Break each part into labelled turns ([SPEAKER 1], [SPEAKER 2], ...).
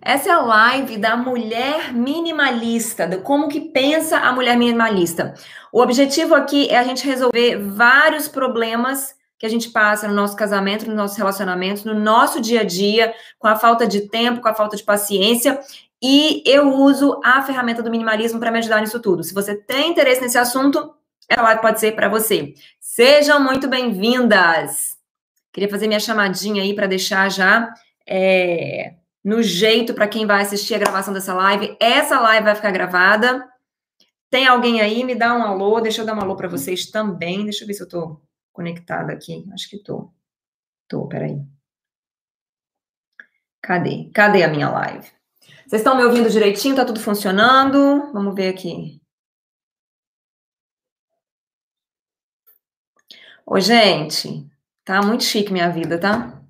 [SPEAKER 1] Essa é a live da mulher minimalista, de como que pensa a mulher minimalista. O objetivo aqui é a gente resolver vários problemas que a gente passa no nosso casamento, nos nossos relacionamentos, no nosso dia a dia, com a falta de tempo, com a falta de paciência. E eu uso a ferramenta do minimalismo para me ajudar nisso tudo. Se você tem interesse nesse assunto, essa live pode ser para você. Sejam muito bem-vindas! Queria fazer minha chamadinha aí para deixar já é, no jeito para quem vai assistir a gravação dessa live. Essa live vai ficar gravada. Tem alguém aí? Me dá um alô. Deixa eu dar um alô para vocês também. Deixa eu ver se eu estou conectada aqui. Acho que estou. Estou, peraí. Cadê? Cadê a minha live? Vocês estão me ouvindo direitinho? Tá tudo funcionando? Vamos ver aqui. Ô, gente, tá muito chique minha vida, tá?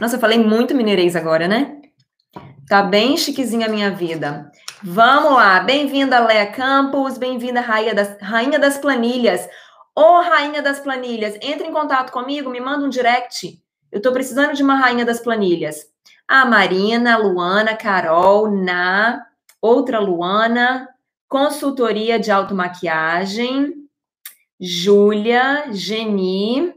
[SPEAKER 1] Nossa, eu falei muito mineirês agora, né? Tá bem chiquezinha a minha vida. Vamos lá, bem-vinda, Léa Campos, bem-vinda, Rainha das, Rainha das Planilhas. Ô, Rainha das Planilhas, entre em contato comigo, me manda um direct. Eu tô precisando de uma Rainha das Planilhas. A Marina, Luana, Carol, Na, outra Luana, consultoria de automaquiagem, Júlia, Geni,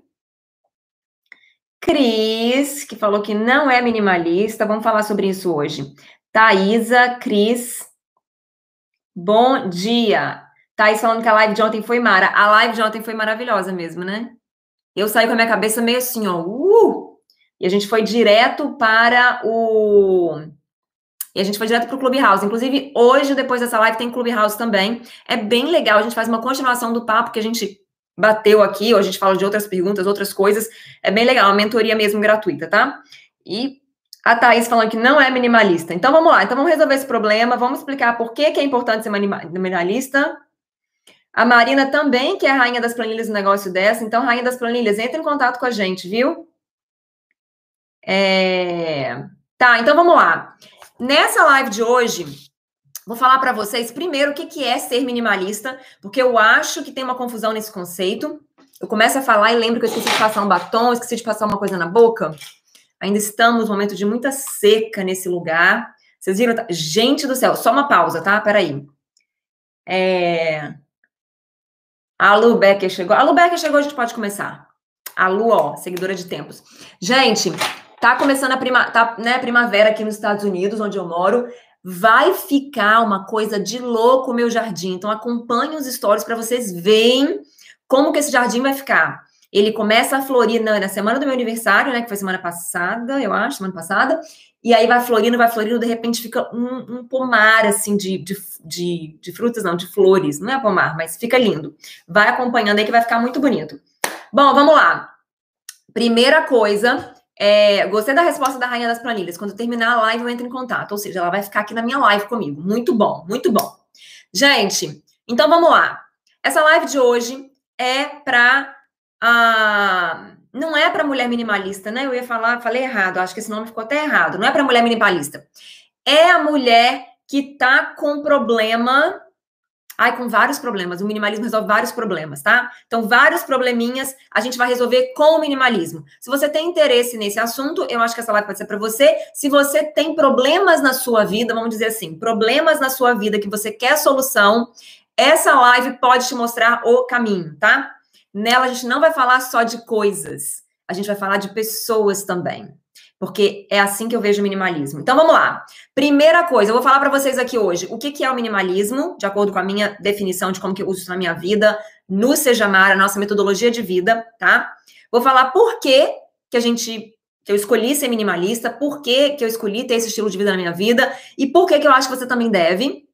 [SPEAKER 1] Cris, que falou que não é minimalista. Vamos falar sobre isso hoje. Thaisa, Cris, bom dia. Thaís falando que a live de ontem foi mara. A live de ontem foi maravilhosa mesmo, né? Eu saí com a minha cabeça meio assim, ó. Uh! E a gente foi direto para o. E a gente foi direto para o Clubhouse. Inclusive, hoje, depois dessa live, tem Clubhouse também. É bem legal. A gente faz uma continuação do papo que a gente bateu aqui, ou a gente fala de outras perguntas, outras coisas. É bem legal, uma mentoria mesmo gratuita, tá? E a Thaís falando que não é minimalista. Então vamos lá, então vamos resolver esse problema, vamos explicar por que, que é importante ser minimalista. A Marina também, que é a rainha das planilhas do negócio dessa. Então, rainha das planilhas, entre em contato com a gente, viu? É... Tá, então vamos lá. Nessa live de hoje, Vou falar para vocês primeiro o que, que é ser minimalista, porque eu acho que tem uma confusão nesse conceito. Eu começo a falar e lembro que eu esqueci de passar um batom, esqueci de passar uma coisa na boca. Ainda estamos num momento de muita seca nesse lugar. Vocês viram? Gente do céu, só uma pausa, tá? Peraí. É... A Lu Becker chegou. A Lu Becker chegou, a gente pode começar. A Lu, ó, seguidora de tempos. Gente, tá começando a prima, tá, né, primavera aqui nos Estados Unidos, onde eu moro. Vai ficar uma coisa de louco o meu jardim. Então acompanhe os stories para vocês verem como que esse jardim vai ficar. Ele começa a florir na, na, semana do meu aniversário, né? Que foi semana passada, eu acho, semana passada. E aí vai florindo, vai florindo, de repente fica um, um pomar, assim, de, de, de, de, frutas, não, de flores. Não é pomar, mas fica lindo. Vai acompanhando aí que vai ficar muito bonito. Bom, vamos lá. Primeira coisa é, gostei da resposta da Rainha das Planilhas. Quando terminar a live, eu entro em contato. Ou seja, ela vai ficar aqui na minha live comigo. Muito bom, muito bom. Gente, então vamos lá. Essa live de hoje é para. Ah, não é para mulher minimalista, né? Eu ia falar, falei errado, acho que esse nome ficou até errado. Não é para mulher minimalista. É a mulher que tá com problema Ai, com vários problemas. O minimalismo resolve vários problemas, tá? Então, vários probleminhas a gente vai resolver com o minimalismo. Se você tem interesse nesse assunto, eu acho que essa live pode ser para você. Se você tem problemas na sua vida, vamos dizer assim, problemas na sua vida que você quer solução, essa live pode te mostrar o caminho, tá? Nela a gente não vai falar só de coisas, a gente vai falar de pessoas também porque é assim que eu vejo o minimalismo. Então vamos lá. Primeira coisa, eu vou falar para vocês aqui hoje o que, que é o minimalismo, de acordo com a minha definição de como que eu uso isso na minha vida, no Sejamar, a nossa metodologia de vida, tá? Vou falar por que, que a gente que eu escolhi ser minimalista, por que, que eu escolhi ter esse estilo de vida na minha vida e por que, que eu acho que você também deve.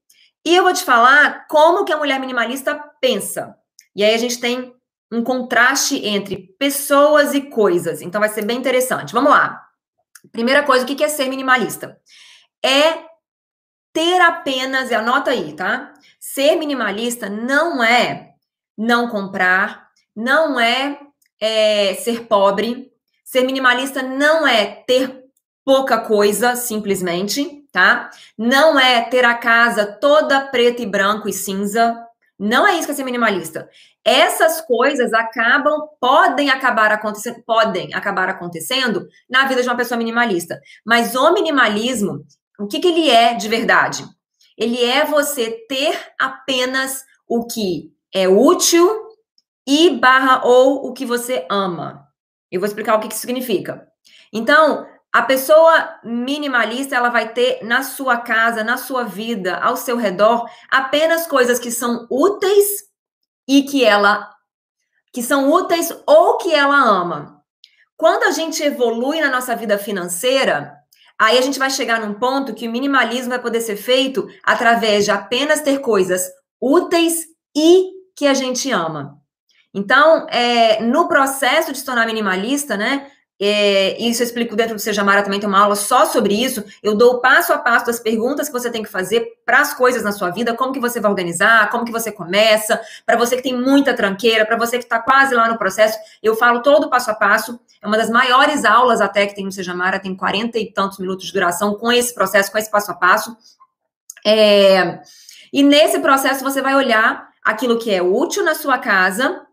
[SPEAKER 1] E eu vou te falar como que a mulher minimalista pensa. E aí a gente tem um contraste entre pessoas e coisas. Então vai ser bem interessante. Vamos lá. Primeira coisa, o que é ser minimalista? É ter apenas, e anota aí, tá? Ser minimalista não é não comprar, não é, é ser pobre. Ser minimalista não é ter pouca coisa, simplesmente, tá? Não é ter a casa toda preta e branco e cinza. Não é isso que é ser minimalista. Essas coisas acabam, podem acabar acontecendo, podem acabar acontecendo na vida de uma pessoa minimalista. Mas o minimalismo, o que, que ele é de verdade? Ele é você ter apenas o que é útil e barra ou o que você ama. Eu vou explicar o que, que significa. Então, a pessoa minimalista, ela vai ter na sua casa, na sua vida, ao seu redor, apenas coisas que são úteis e que ela que são úteis ou que ela ama. Quando a gente evolui na nossa vida financeira, aí a gente vai chegar num ponto que o minimalismo vai poder ser feito através de apenas ter coisas úteis e que a gente ama. Então, é, no processo de se tornar minimalista, né? É, isso eu explico dentro do Seja Mara também tem uma aula só sobre isso. Eu dou o passo a passo das perguntas que você tem que fazer para as coisas na sua vida, como que você vai organizar, como que você começa, para você que tem muita tranqueira, para você que está quase lá no processo, eu falo todo o passo a passo. É uma das maiores aulas até que tem no Seja Mara, tem 40 e tantos minutos de duração com esse processo, com esse passo a passo. É, e nesse processo você vai olhar aquilo que é útil na sua casa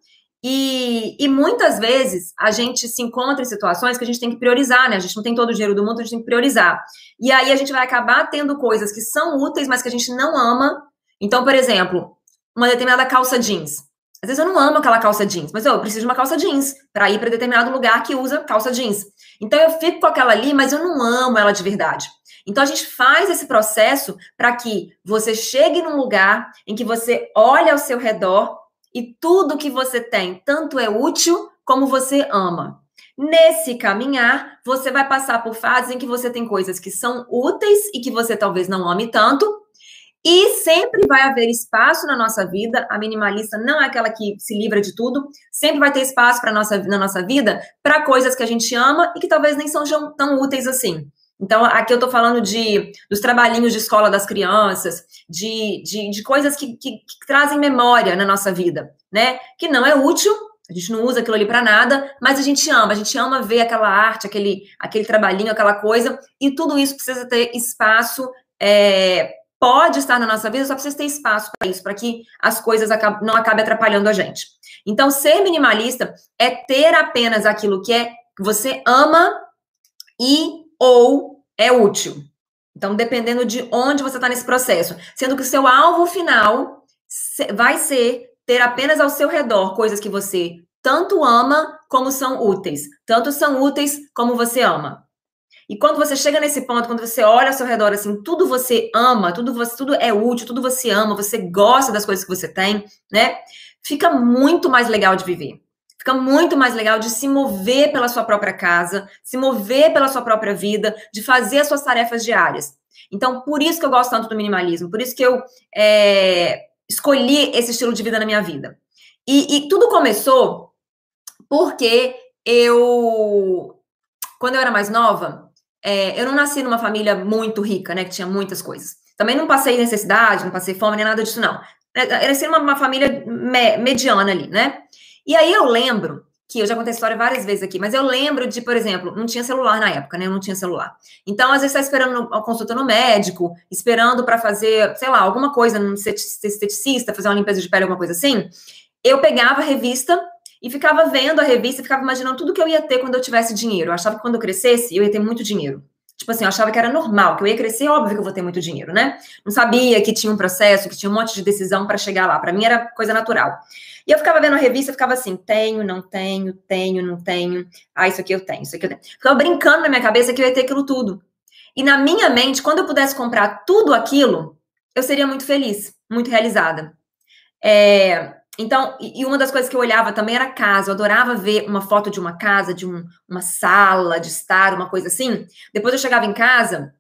[SPEAKER 1] e, e, muitas vezes a gente se encontra em situações que a gente tem que priorizar, né? A gente não tem todo o dinheiro do mundo, a gente tem que priorizar. E aí a gente vai acabar tendo coisas que são úteis, mas que a gente não ama. Então, por exemplo, uma determinada calça jeans. Às vezes eu não amo aquela calça jeans, mas eu preciso de uma calça jeans para ir para determinado lugar que usa calça jeans. Então eu fico com aquela ali, mas eu não amo ela de verdade. Então a gente faz esse processo para que você chegue num lugar em que você olha ao seu redor e tudo que você tem tanto é útil como você ama. Nesse caminhar, você vai passar por fases em que você tem coisas que são úteis e que você talvez não ame tanto, e sempre vai haver espaço na nossa vida. A minimalista não é aquela que se livra de tudo. Sempre vai ter espaço para nossa na nossa vida para coisas que a gente ama e que talvez nem são tão úteis assim. Então, aqui eu estou falando de dos trabalhinhos de escola das crianças, de, de, de coisas que, que, que, trazem memória na nossa vida, né? Que não é útil, a gente não usa aquilo ali para nada, mas a gente ama, a gente ama ver aquela arte, aquele, aquele trabalhinho, aquela coisa, e tudo isso precisa ter espaço, é, pode estar na nossa vida, só precisa ter espaço para isso, para que as coisas acab não acabem atrapalhando a gente. Então, ser minimalista é ter apenas aquilo que é que você ama e ou é útil. Então, dependendo de onde você está nesse processo. Sendo que o seu alvo final vai ser ter apenas ao seu redor coisas que você tanto ama como são úteis. Tanto são úteis como você ama. E quando você chega nesse ponto, quando você olha ao seu redor, assim, tudo você ama, tudo, você, tudo é útil, tudo você ama, você gosta das coisas que você tem, né? Fica muito mais legal de viver. Fica muito mais legal de se mover pela sua própria casa, se mover pela sua própria vida, de fazer as suas tarefas diárias. Então, por isso que eu gosto tanto do minimalismo, por isso que eu é, escolhi esse estilo de vida na minha vida. E, e tudo começou porque eu, quando eu era mais nova, é, eu não nasci numa família muito rica, né, que tinha muitas coisas. Também não passei necessidade, não passei fome, nem nada disso, não. Eu nasci numa uma família me, mediana ali, né? E aí eu lembro que eu já contei a história várias vezes aqui, mas eu lembro de, por exemplo, não tinha celular na época, né? Eu não tinha celular. Então, às vezes, está esperando a consulta no médico, esperando para fazer, sei lá, alguma coisa, num esteticista, fazer uma limpeza de pele, alguma coisa assim. Eu pegava a revista e ficava vendo a revista, ficava imaginando tudo que eu ia ter quando eu tivesse dinheiro. Eu achava que quando eu crescesse, eu ia ter muito dinheiro. Tipo assim, eu achava que era normal, que eu ia crescer, óbvio que eu vou ter muito dinheiro, né? Não sabia que tinha um processo, que tinha um monte de decisão para chegar lá. Para mim era coisa natural. E eu ficava vendo a revista, ficava assim, tenho, não tenho, tenho, não tenho. Ah, isso aqui eu tenho, isso aqui eu tenho. Ficava brincando na minha cabeça que eu ia ter aquilo tudo. E na minha mente, quando eu pudesse comprar tudo aquilo, eu seria muito feliz, muito realizada. É, então, e uma das coisas que eu olhava também era casa. Eu adorava ver uma foto de uma casa, de um, uma sala de estar, uma coisa assim. Depois eu chegava em casa,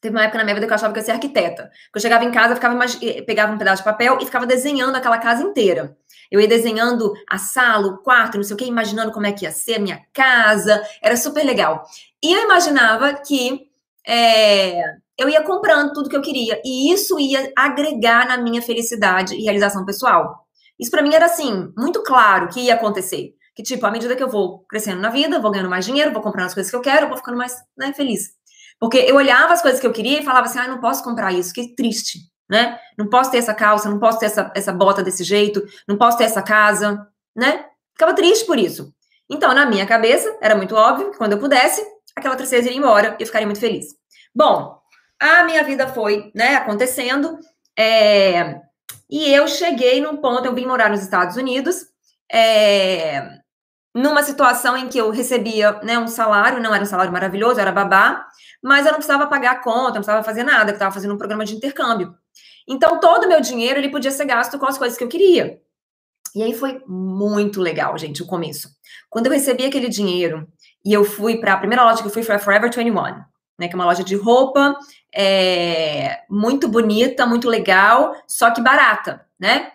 [SPEAKER 1] Teve uma época na minha vida que eu achava que eu ia ser arquiteta. Eu chegava em casa, ficava eh, pegava um pedaço de papel e ficava desenhando aquela casa inteira. Eu ia desenhando a sala, o quarto, não sei o que, imaginando como é que ia ser a minha casa. Era super legal. E eu imaginava que é, eu ia comprando tudo que eu queria. E isso ia agregar na minha felicidade e realização pessoal. Isso para mim era assim, muito claro que ia acontecer. Que, tipo, à medida que eu vou crescendo na vida, vou ganhando mais dinheiro, vou comprando as coisas que eu quero, vou ficando mais né, feliz. Porque eu olhava as coisas que eu queria e falava assim, ah, não posso comprar isso, que triste. Né? Não posso ter essa calça, não posso ter essa, essa bota desse jeito, não posso ter essa casa, né? Ficava triste por isso. Então, na minha cabeça, era muito óbvio que quando eu pudesse, aquela tristeza iria embora e eu ficaria muito feliz. Bom, a minha vida foi, né, acontecendo, é, e eu cheguei num ponto, eu vim morar nos Estados Unidos, é, numa situação em que eu recebia né, um salário, não era um salário maravilhoso, era babá, mas eu não precisava pagar a conta, não precisava fazer nada, eu estava fazendo um programa de intercâmbio. Então, todo o meu dinheiro ele podia ser gasto com as coisas que eu queria. E aí foi muito legal, gente, o começo. Quando eu recebi aquele dinheiro e eu fui para a primeira loja que eu fui foi a Forever 21, né, que é uma loja de roupa é, muito bonita, muito legal, só que barata, né?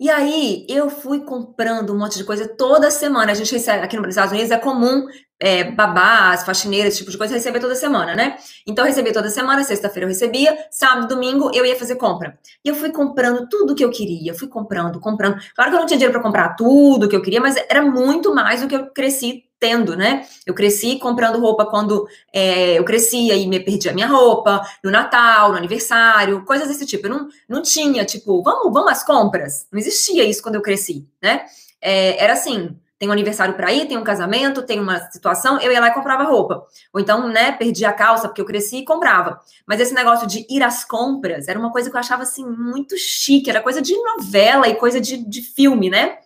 [SPEAKER 1] E aí eu fui comprando um monte de coisa toda semana. A gente recebe aqui nos Estados Unidos é comum é, babás, faxineiras, esse tipo de coisa receber toda semana, né? Então eu recebia toda semana, sexta-feira eu recebia, sábado, domingo eu ia fazer compra. E eu fui comprando tudo que eu queria, fui comprando, comprando. Claro que eu não tinha dinheiro para comprar tudo que eu queria, mas era muito mais do que eu cresci tendo, né? Eu cresci comprando roupa quando é, eu crescia e me perdia minha roupa, no Natal, no aniversário, coisas desse tipo. Eu não, não tinha, tipo, vamos, vamos às compras. Não existia isso quando eu cresci, né? É, era assim, tem um aniversário para ir, tem um casamento, tem uma situação, eu ia lá e comprava roupa. Ou então, né, perdi a calça porque eu cresci e comprava. Mas esse negócio de ir às compras era uma coisa que eu achava, assim, muito chique, era coisa de novela e coisa de, de filme, né?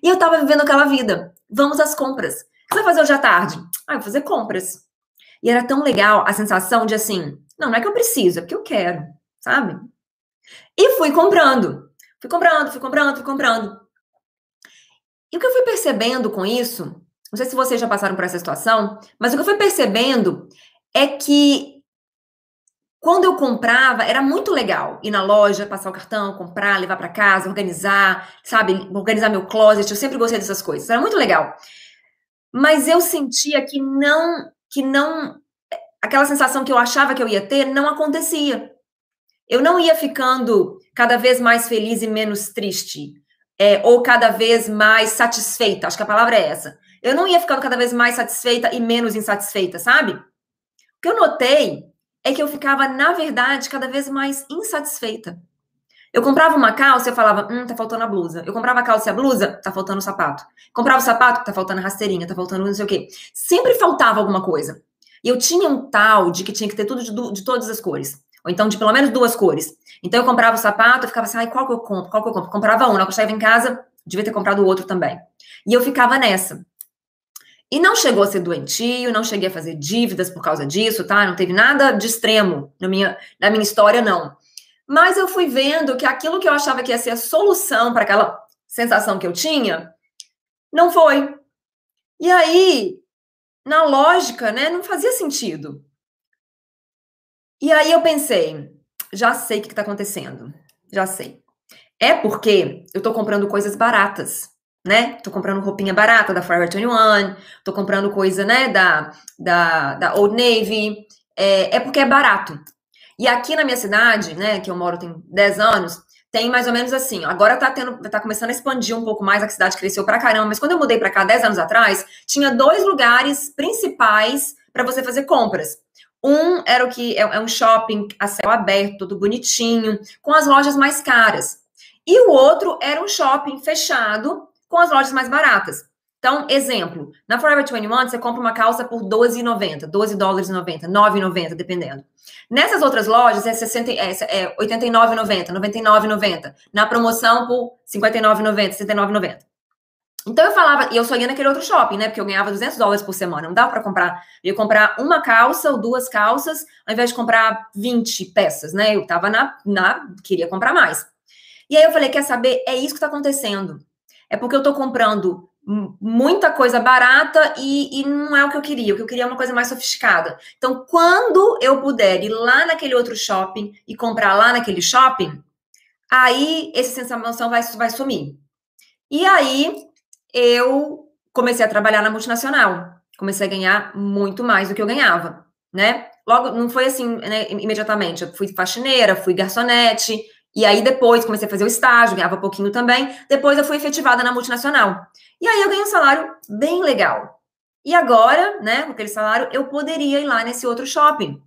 [SPEAKER 1] E eu tava vivendo aquela vida. Vamos às compras que você vai fazer hoje à tarde? Ah, vou fazer compras. E era tão legal a sensação de assim, não, não é que eu preciso, é porque eu quero, sabe? E fui comprando. Fui comprando, fui comprando, fui comprando. E o que eu fui percebendo com isso, não sei se vocês já passaram por essa situação, mas o que eu fui percebendo é que quando eu comprava, era muito legal ir na loja, passar o cartão, comprar, levar para casa, organizar, sabe? Organizar meu closet. Eu sempre gostei dessas coisas. Era muito legal mas eu sentia que não, que não, aquela sensação que eu achava que eu ia ter não acontecia. Eu não ia ficando cada vez mais feliz e menos triste, é, ou cada vez mais satisfeita. Acho que a palavra é essa. Eu não ia ficando cada vez mais satisfeita e menos insatisfeita, sabe? O que eu notei é que eu ficava, na verdade, cada vez mais insatisfeita. Eu comprava uma calça e eu falava, hum, tá faltando a blusa. Eu comprava a calça e a blusa, tá faltando o sapato. Comprava o sapato, tá faltando a rasteirinha, tá faltando não sei o quê. Sempre faltava alguma coisa. E eu tinha um tal de que tinha que ter tudo de, de todas as cores. Ou então de pelo menos duas cores. Então eu comprava o sapato, eu ficava assim, ai, qual que eu compro? Qual que eu compro? Comprava um, na hora que eu chegava em casa, devia ter comprado o outro também. E eu ficava nessa. E não chegou a ser doentio, não cheguei a fazer dívidas por causa disso, tá? Não teve nada de extremo na minha, na minha história, não. Mas eu fui vendo que aquilo que eu achava que ia ser a solução para aquela sensação que eu tinha, não foi. E aí, na lógica, né, não fazia sentido. E aí eu pensei, já sei o que está acontecendo. Já sei. É porque eu estou comprando coisas baratas, né? Tô comprando roupinha barata da Forever 21, tô comprando coisa, né, da, da, da Old Navy. É, é porque é barato. E aqui na minha cidade, né, que eu moro tem 10 anos, tem mais ou menos assim. Agora tá tendo, tá começando a expandir um pouco mais, a cidade cresceu pra caramba, mas quando eu mudei pra cá 10 anos atrás, tinha dois lugares principais para você fazer compras. Um era o que é, é um shopping a céu aberto, todo bonitinho, com as lojas mais caras. E o outro era um shopping fechado com as lojas mais baratas. Então, exemplo, na Forever 21 você compra uma calça por 12,90, 12 dólares e 90, 9,90, dependendo. Nessas outras lojas é, 60, é, é 89,90, 99,90. Na promoção por 59,90, 69,90. Então eu falava, e eu só ia naquele outro shopping, né? Porque eu ganhava 200 dólares por semana, não dava para comprar. Eu ia comprar uma calça ou duas calças, ao invés de comprar 20 peças, né? Eu tava na, na queria comprar mais. E aí eu falei, quer saber? É isso que tá acontecendo. É porque eu tô comprando muita coisa barata e, e, não é o que eu queria. O que eu queria é uma coisa mais sofisticada. Então, quando eu puder ir lá naquele outro shopping e comprar lá naquele shopping, aí essa sensação vai, vai sumir. E aí eu comecei a trabalhar na multinacional. Comecei a ganhar muito mais do que eu ganhava, né? Logo, não foi assim, né, imediatamente. Eu fui faxineira, fui garçonete, e aí depois comecei a fazer o estágio, ganhava pouquinho também. Depois eu fui efetivada na multinacional. E aí eu ganhei um salário bem legal. E agora, né, com aquele salário, eu poderia ir lá nesse outro shopping,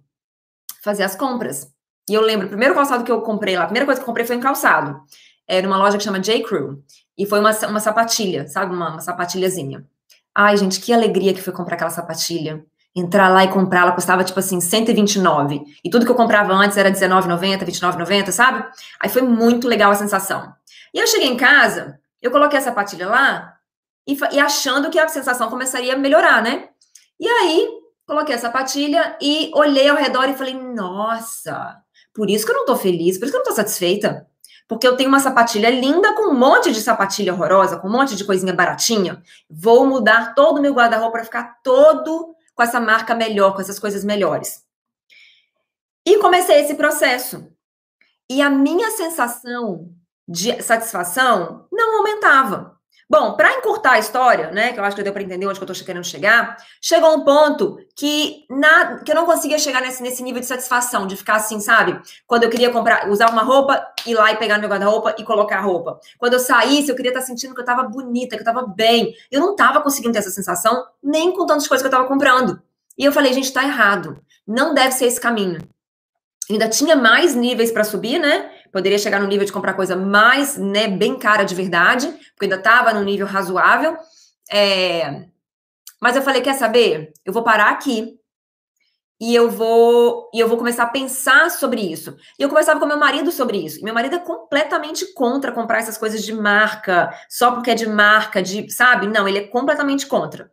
[SPEAKER 1] fazer as compras. E eu lembro, o primeiro calçado que eu comprei lá, a primeira coisa que eu comprei foi um calçado. Era uma loja que chama J. Crew. E foi uma, uma sapatilha, sabe? Uma, uma sapatilhazinha. Ai, gente, que alegria que foi comprar aquela sapatilha. Entrar lá e comprar, ela custava tipo assim, 129. E tudo que eu comprava antes era 19,90, 29,90, sabe? Aí foi muito legal a sensação. E eu cheguei em casa, eu coloquei a sapatilha lá e, e achando que a sensação começaria a melhorar, né? E aí, coloquei a sapatilha e olhei ao redor e falei: nossa, por isso que eu não tô feliz, por isso que eu não tô satisfeita. Porque eu tenho uma sapatilha linda com um monte de sapatilha horrorosa, com um monte de coisinha baratinha. Vou mudar todo o meu guarda-roupa para ficar todo com essa marca melhor, com essas coisas melhores. E comecei esse processo. E a minha sensação de satisfação não aumentava. Bom, para encurtar a história, né, que eu acho que deu para entender onde que eu estou querendo chegar, chegou um ponto que, na, que eu não conseguia chegar nesse, nesse nível de satisfação, de ficar assim, sabe? Quando eu queria comprar, usar uma roupa, ir lá e pegar no meu guarda-roupa e colocar a roupa. Quando eu saísse, eu queria estar tá sentindo que eu estava bonita, que eu estava bem. Eu não estava conseguindo ter essa sensação, nem com tantas coisas que eu estava comprando. E eu falei, gente, está errado. Não deve ser esse caminho. Ainda tinha mais níveis para subir, né? Poderia chegar no nível de comprar coisa mais, né, bem cara de verdade, porque ainda estava no nível razoável. É... Mas eu falei, quer saber? Eu vou parar aqui e eu vou e eu vou começar a pensar sobre isso. E eu conversava com meu marido sobre isso. E meu marido é completamente contra comprar essas coisas de marca, só porque é de marca, de, sabe? Não, ele é completamente contra.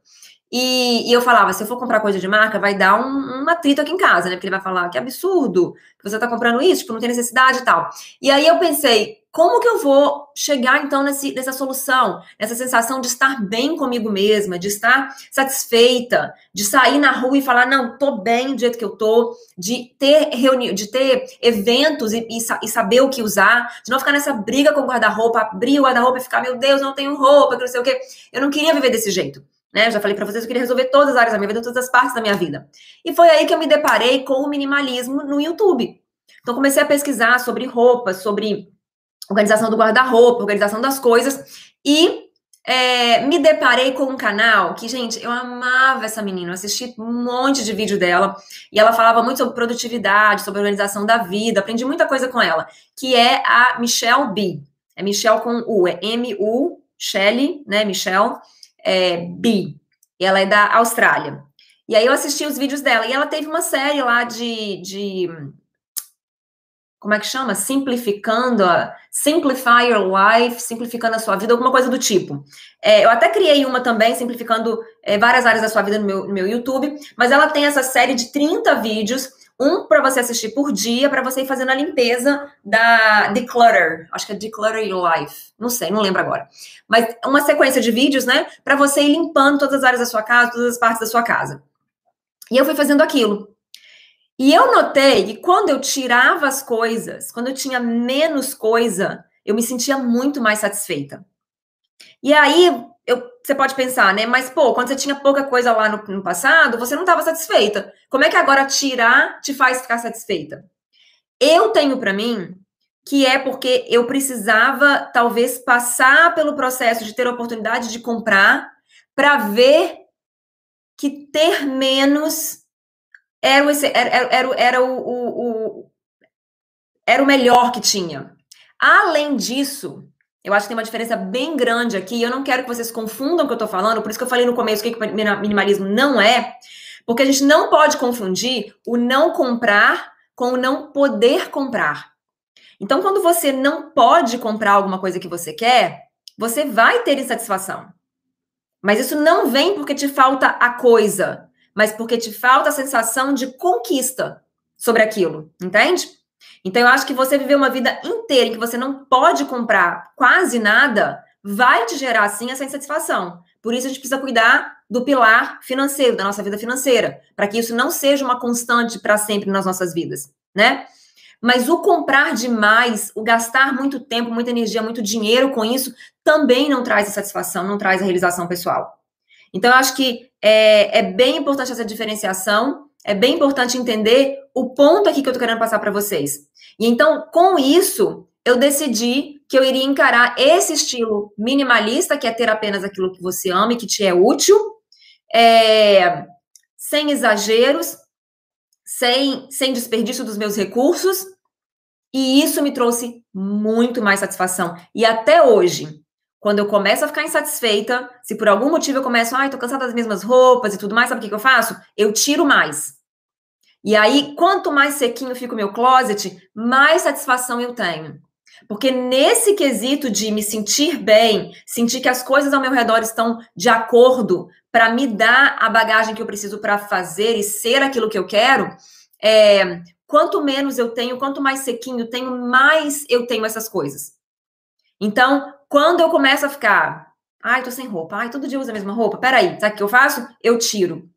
[SPEAKER 1] E, e, eu falava, se eu for comprar coisa de marca, vai dar um, um atrito aqui em casa, né? Porque ele vai falar, que absurdo, que você tá comprando isso, tipo, não tem necessidade e tal. E aí eu pensei, como que eu vou chegar, então, nesse, nessa solução, nessa sensação de estar bem comigo mesma, de estar satisfeita, de sair na rua e falar, não, tô bem do jeito que eu tô, de ter reunião, de ter eventos e, e, e, saber o que usar, de não ficar nessa briga com o guarda-roupa, abrir o guarda-roupa e ficar, meu Deus, não tenho roupa, que não sei o quê. Eu não queria viver desse jeito. Né? Eu já falei para vocês que eu queria resolver todas as áreas da minha vida, todas as partes da minha vida. E foi aí que eu me deparei com o minimalismo no YouTube. Então comecei a pesquisar sobre roupa, sobre organização do guarda-roupa, organização das coisas e é, me deparei com um canal que, gente, eu amava essa menina, eu assisti um monte de vídeo dela e ela falava muito sobre produtividade, sobre organização da vida, aprendi muita coisa com ela, que é a Michelle B. É Michelle com U, é M-U, Shelley, né, Michelle é, B. Ela é da Austrália. E aí eu assisti os vídeos dela. E ela teve uma série lá de. de como é que chama? Simplificando a. Simplify Your Life, simplificando a sua vida, alguma coisa do tipo. É, eu até criei uma também, simplificando é, várias áreas da sua vida no meu, no meu YouTube, mas ela tem essa série de 30 vídeos um para você assistir por dia, para você ir fazendo a limpeza da Declutter. Acho que é Declutter Your Life. Não sei, não lembro agora. Mas uma sequência de vídeos, né? Para você ir limpando todas as áreas da sua casa, todas as partes da sua casa. E eu fui fazendo aquilo. E eu notei que quando eu tirava as coisas, quando eu tinha menos coisa, eu me sentia muito mais satisfeita. E aí você pode pensar, né? Mas, pô, quando você tinha pouca coisa lá no, no passado, você não estava satisfeita. Como é que agora tirar te faz ficar satisfeita? Eu tenho para mim que é porque eu precisava, talvez, passar pelo processo de ter a oportunidade de comprar para ver que ter menos era era, era, era o, o, o, era o melhor que tinha. Além disso, eu acho que tem uma diferença bem grande aqui. Eu não quero que vocês confundam o que eu tô falando, por isso que eu falei no começo o que, que minimalismo não é, porque a gente não pode confundir o não comprar com o não poder comprar. Então, quando você não pode comprar alguma coisa que você quer, você vai ter insatisfação. Mas isso não vem porque te falta a coisa, mas porque te falta a sensação de conquista sobre aquilo, entende? Então, eu acho que você viver uma vida inteira em que você não pode comprar quase nada, vai te gerar, sim, essa insatisfação. Por isso, a gente precisa cuidar do pilar financeiro, da nossa vida financeira, para que isso não seja uma constante para sempre nas nossas vidas, né? Mas o comprar demais, o gastar muito tempo, muita energia, muito dinheiro com isso, também não traz a satisfação, não traz a realização pessoal. Então, eu acho que é, é bem importante essa diferenciação é bem importante entender o ponto aqui que eu tô querendo passar para vocês. E então, com isso, eu decidi que eu iria encarar esse estilo minimalista, que é ter apenas aquilo que você ama e que te é útil, é, sem exageros, sem, sem desperdício dos meus recursos, E isso me trouxe muito mais satisfação. E até hoje, quando eu começo a ficar insatisfeita, se por algum motivo eu começo, ai, tô cansada das mesmas roupas e tudo mais, sabe o que, que eu faço? Eu tiro mais. E aí, quanto mais sequinho fica o meu closet, mais satisfação eu tenho. Porque nesse quesito de me sentir bem, sentir que as coisas ao meu redor estão de acordo para me dar a bagagem que eu preciso para fazer e ser aquilo que eu quero, é, quanto menos eu tenho, quanto mais sequinho tenho, mais eu tenho essas coisas. Então, quando eu começo a ficar, ai, tô sem roupa, ai, todo dia usa a mesma roupa, peraí, sabe o que eu faço? Eu tiro.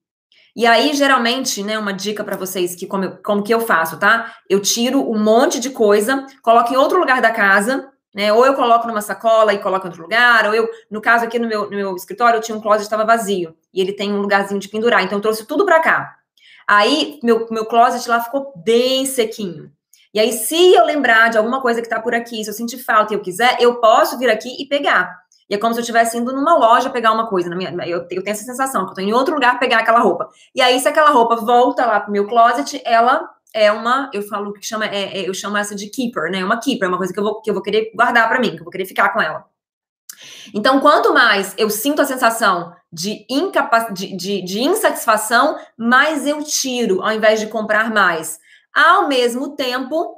[SPEAKER 1] E aí, geralmente, né, uma dica para vocês que como, eu, como que eu faço, tá? Eu tiro um monte de coisa, coloco em outro lugar da casa, né? Ou eu coloco numa sacola e coloco em outro lugar, ou eu, no caso aqui no meu, no meu escritório, eu tinha um closet que estava vazio, e ele tem um lugarzinho de pendurar, então eu trouxe tudo para cá. Aí, meu, meu closet lá ficou bem sequinho. E aí, se eu lembrar de alguma coisa que tá por aqui, se eu sentir falta e eu quiser, eu posso vir aqui e pegar. E é como se eu estivesse indo numa loja pegar uma coisa. Na minha, eu, tenho essa sensação, que eu tô em outro lugar pegar aquela roupa. E aí, se aquela roupa volta lá pro meu closet, ela é uma, eu falo que chama, é, é, eu chamo essa de keeper, né? Uma keeper, é uma coisa que eu vou, que eu vou querer guardar para mim, que eu vou querer ficar com ela. Então, quanto mais eu sinto a sensação de, incapa de, de, de insatisfação, mais eu tiro, ao invés de comprar mais. Ao mesmo tempo,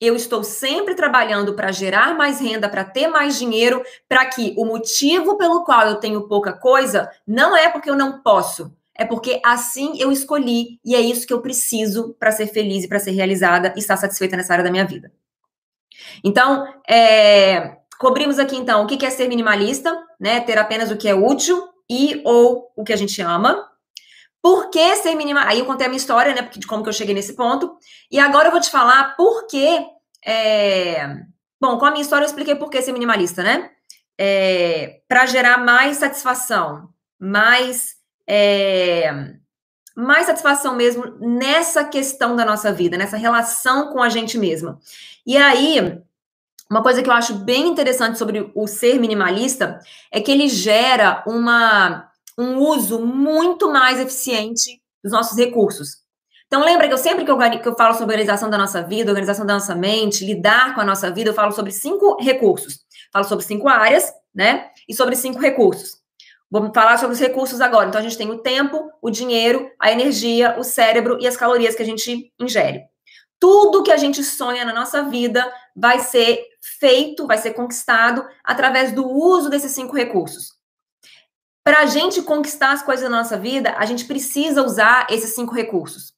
[SPEAKER 1] eu estou sempre trabalhando para gerar mais renda, para ter mais dinheiro, para que o motivo pelo qual eu tenho pouca coisa não é porque eu não posso, é porque assim eu escolhi e é isso que eu preciso para ser feliz e para ser realizada e estar satisfeita nessa área da minha vida. Então, é, cobrimos aqui então o que é ser minimalista, né? Ter apenas o que é útil e ou o que a gente ama. Por que ser minimalista? Aí eu contei a minha história, né, de como que eu cheguei nesse ponto. E agora eu vou te falar por que. É... Bom, com a minha história eu expliquei por que ser minimalista, né? É... Para gerar mais satisfação, mais. É... Mais satisfação mesmo nessa questão da nossa vida, nessa relação com a gente mesma. E aí, uma coisa que eu acho bem interessante sobre o ser minimalista é que ele gera uma um uso muito mais eficiente dos nossos recursos. Então, lembra que eu sempre que eu, que eu falo sobre organização da nossa vida, organização da nossa mente, lidar com a nossa vida, eu falo sobre cinco recursos. Falo sobre cinco áreas, né? E sobre cinco recursos. Vamos falar sobre os recursos agora. Então, a gente tem o tempo, o dinheiro, a energia, o cérebro e as calorias que a gente ingere. Tudo que a gente sonha na nossa vida vai ser feito, vai ser conquistado através do uso desses cinco recursos. Para a gente conquistar as coisas da nossa vida, a gente precisa usar esses cinco recursos.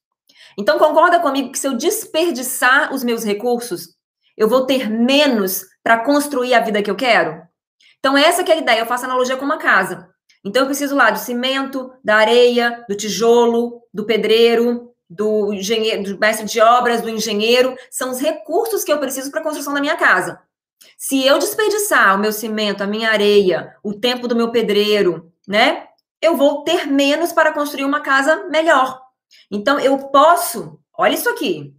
[SPEAKER 1] Então, concorda comigo que se eu desperdiçar os meus recursos, eu vou ter menos para construir a vida que eu quero? Então, essa que é a ideia. Eu faço analogia com uma casa. Então, eu preciso lá do cimento, da areia, do tijolo, do pedreiro, do engenheiro, do mestre de obras, do engenheiro. São os recursos que eu preciso para a construção da minha casa. Se eu desperdiçar o meu cimento, a minha areia, o tempo do meu pedreiro, né? Eu vou ter menos para construir uma casa melhor. Então, eu posso, olha isso aqui,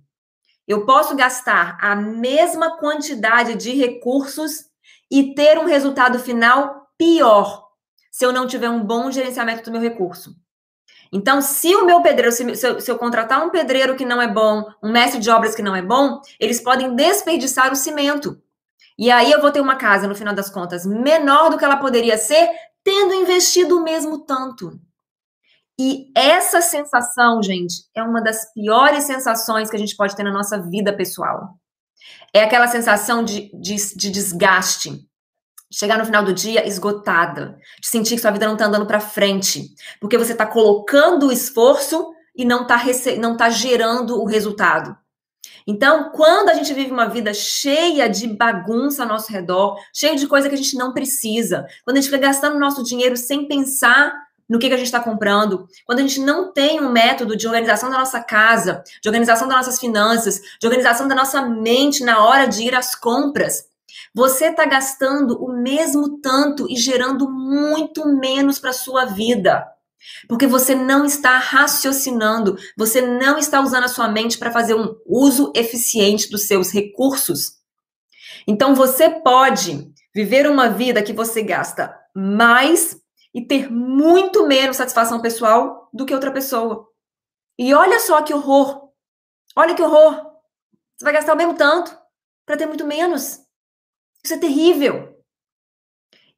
[SPEAKER 1] eu posso gastar a mesma quantidade de recursos e ter um resultado final pior se eu não tiver um bom gerenciamento do meu recurso. Então, se o meu pedreiro, se, se, eu, se eu contratar um pedreiro que não é bom, um mestre de obras que não é bom, eles podem desperdiçar o cimento. E aí eu vou ter uma casa, no final das contas, menor do que ela poderia ser, tendo investido o mesmo tanto. E essa sensação, gente, é uma das piores sensações que a gente pode ter na nossa vida pessoal. É aquela sensação de, de, de desgaste. Chegar no final do dia esgotada, de sentir que sua vida não está andando para frente, porque você está colocando o esforço e não está não tá gerando o resultado. Então, quando a gente vive uma vida cheia de bagunça ao nosso redor, cheia de coisa que a gente não precisa, quando a gente fica gastando nosso dinheiro sem pensar no que, que a gente está comprando, quando a gente não tem um método de organização da nossa casa, de organização das nossas finanças, de organização da nossa mente na hora de ir às compras, você está gastando o mesmo tanto e gerando muito menos para sua vida. Porque você não está raciocinando, você não está usando a sua mente para fazer um uso eficiente dos seus recursos. Então você pode viver uma vida que você gasta mais e ter muito menos satisfação pessoal do que outra pessoa. E olha só que horror! Olha que horror! Você vai gastar o mesmo tanto, para ter muito menos. Isso é terrível.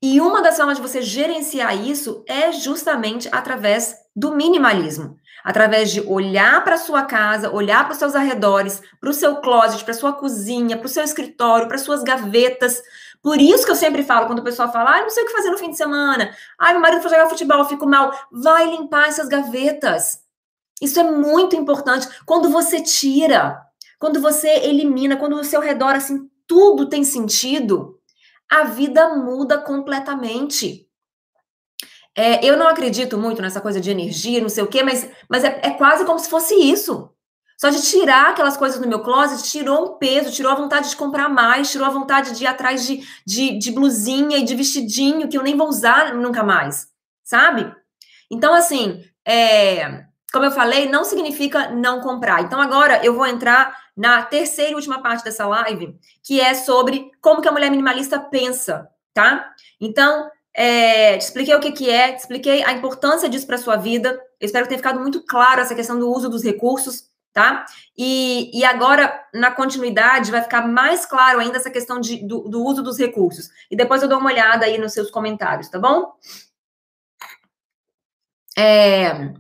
[SPEAKER 1] E uma das formas de você gerenciar isso é justamente através do minimalismo. Através de olhar para sua casa, olhar para os seus arredores, para o seu closet, para sua cozinha, para o seu escritório, para suas gavetas. Por isso que eu sempre falo, quando o pessoal fala, ah, não sei o que fazer no fim de semana, ah, meu marido foi jogar futebol, eu fico mal. Vai limpar essas gavetas. Isso é muito importante. Quando você tira, quando você elimina, quando o seu redor, assim, tudo tem sentido, a vida muda completamente. É, eu não acredito muito nessa coisa de energia, não sei o quê, mas, mas é, é, quase como se fosse isso. Só de tirar aquelas coisas do meu closet, tirou um peso, tirou a vontade de comprar mais, tirou a vontade de ir atrás de, de, de blusinha e de vestidinho que eu nem vou usar nunca mais, sabe? Então, assim, é, como eu falei, não significa não comprar. Então, agora eu vou entrar na terceira e última parte dessa live, que é sobre como que a mulher minimalista pensa, tá? Então, é, te expliquei o que, que é, te expliquei a importância disso para sua vida. Eu espero que tenha ficado muito claro essa questão do uso dos recursos, tá? E, e agora, na continuidade, vai ficar mais claro ainda essa questão de, do, do uso dos recursos. E depois eu dou uma olhada aí nos seus comentários, tá bom? É,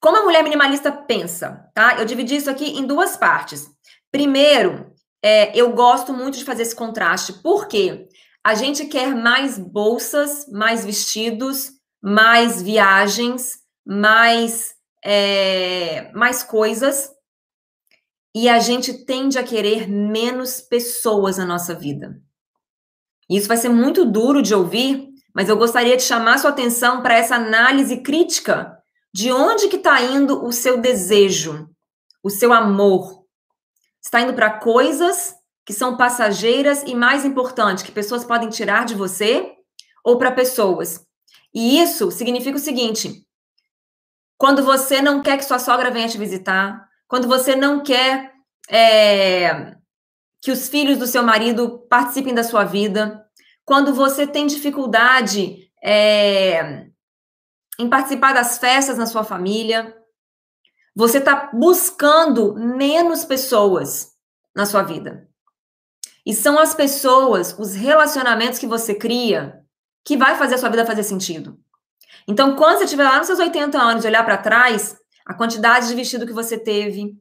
[SPEAKER 1] como a mulher minimalista pensa, tá? Eu dividi isso aqui em duas partes. Primeiro, é, eu gosto muito de fazer esse contraste, porque a gente quer mais bolsas, mais vestidos, mais viagens, mais, é, mais coisas, e a gente tende a querer menos pessoas na nossa vida. Isso vai ser muito duro de ouvir, mas eu gostaria de chamar sua atenção para essa análise crítica de onde que está indo o seu desejo, o seu amor? Está indo para coisas que são passageiras e mais importante, que pessoas podem tirar de você, ou para pessoas? E isso significa o seguinte: quando você não quer que sua sogra venha te visitar, quando você não quer é, que os filhos do seu marido participem da sua vida, quando você tem dificuldade é, em participar das festas na sua família. Você está buscando menos pessoas na sua vida. E são as pessoas, os relacionamentos que você cria, que vai fazer a sua vida fazer sentido. Então, quando você estiver lá nos seus 80 anos e olhar para trás, a quantidade de vestido que você teve,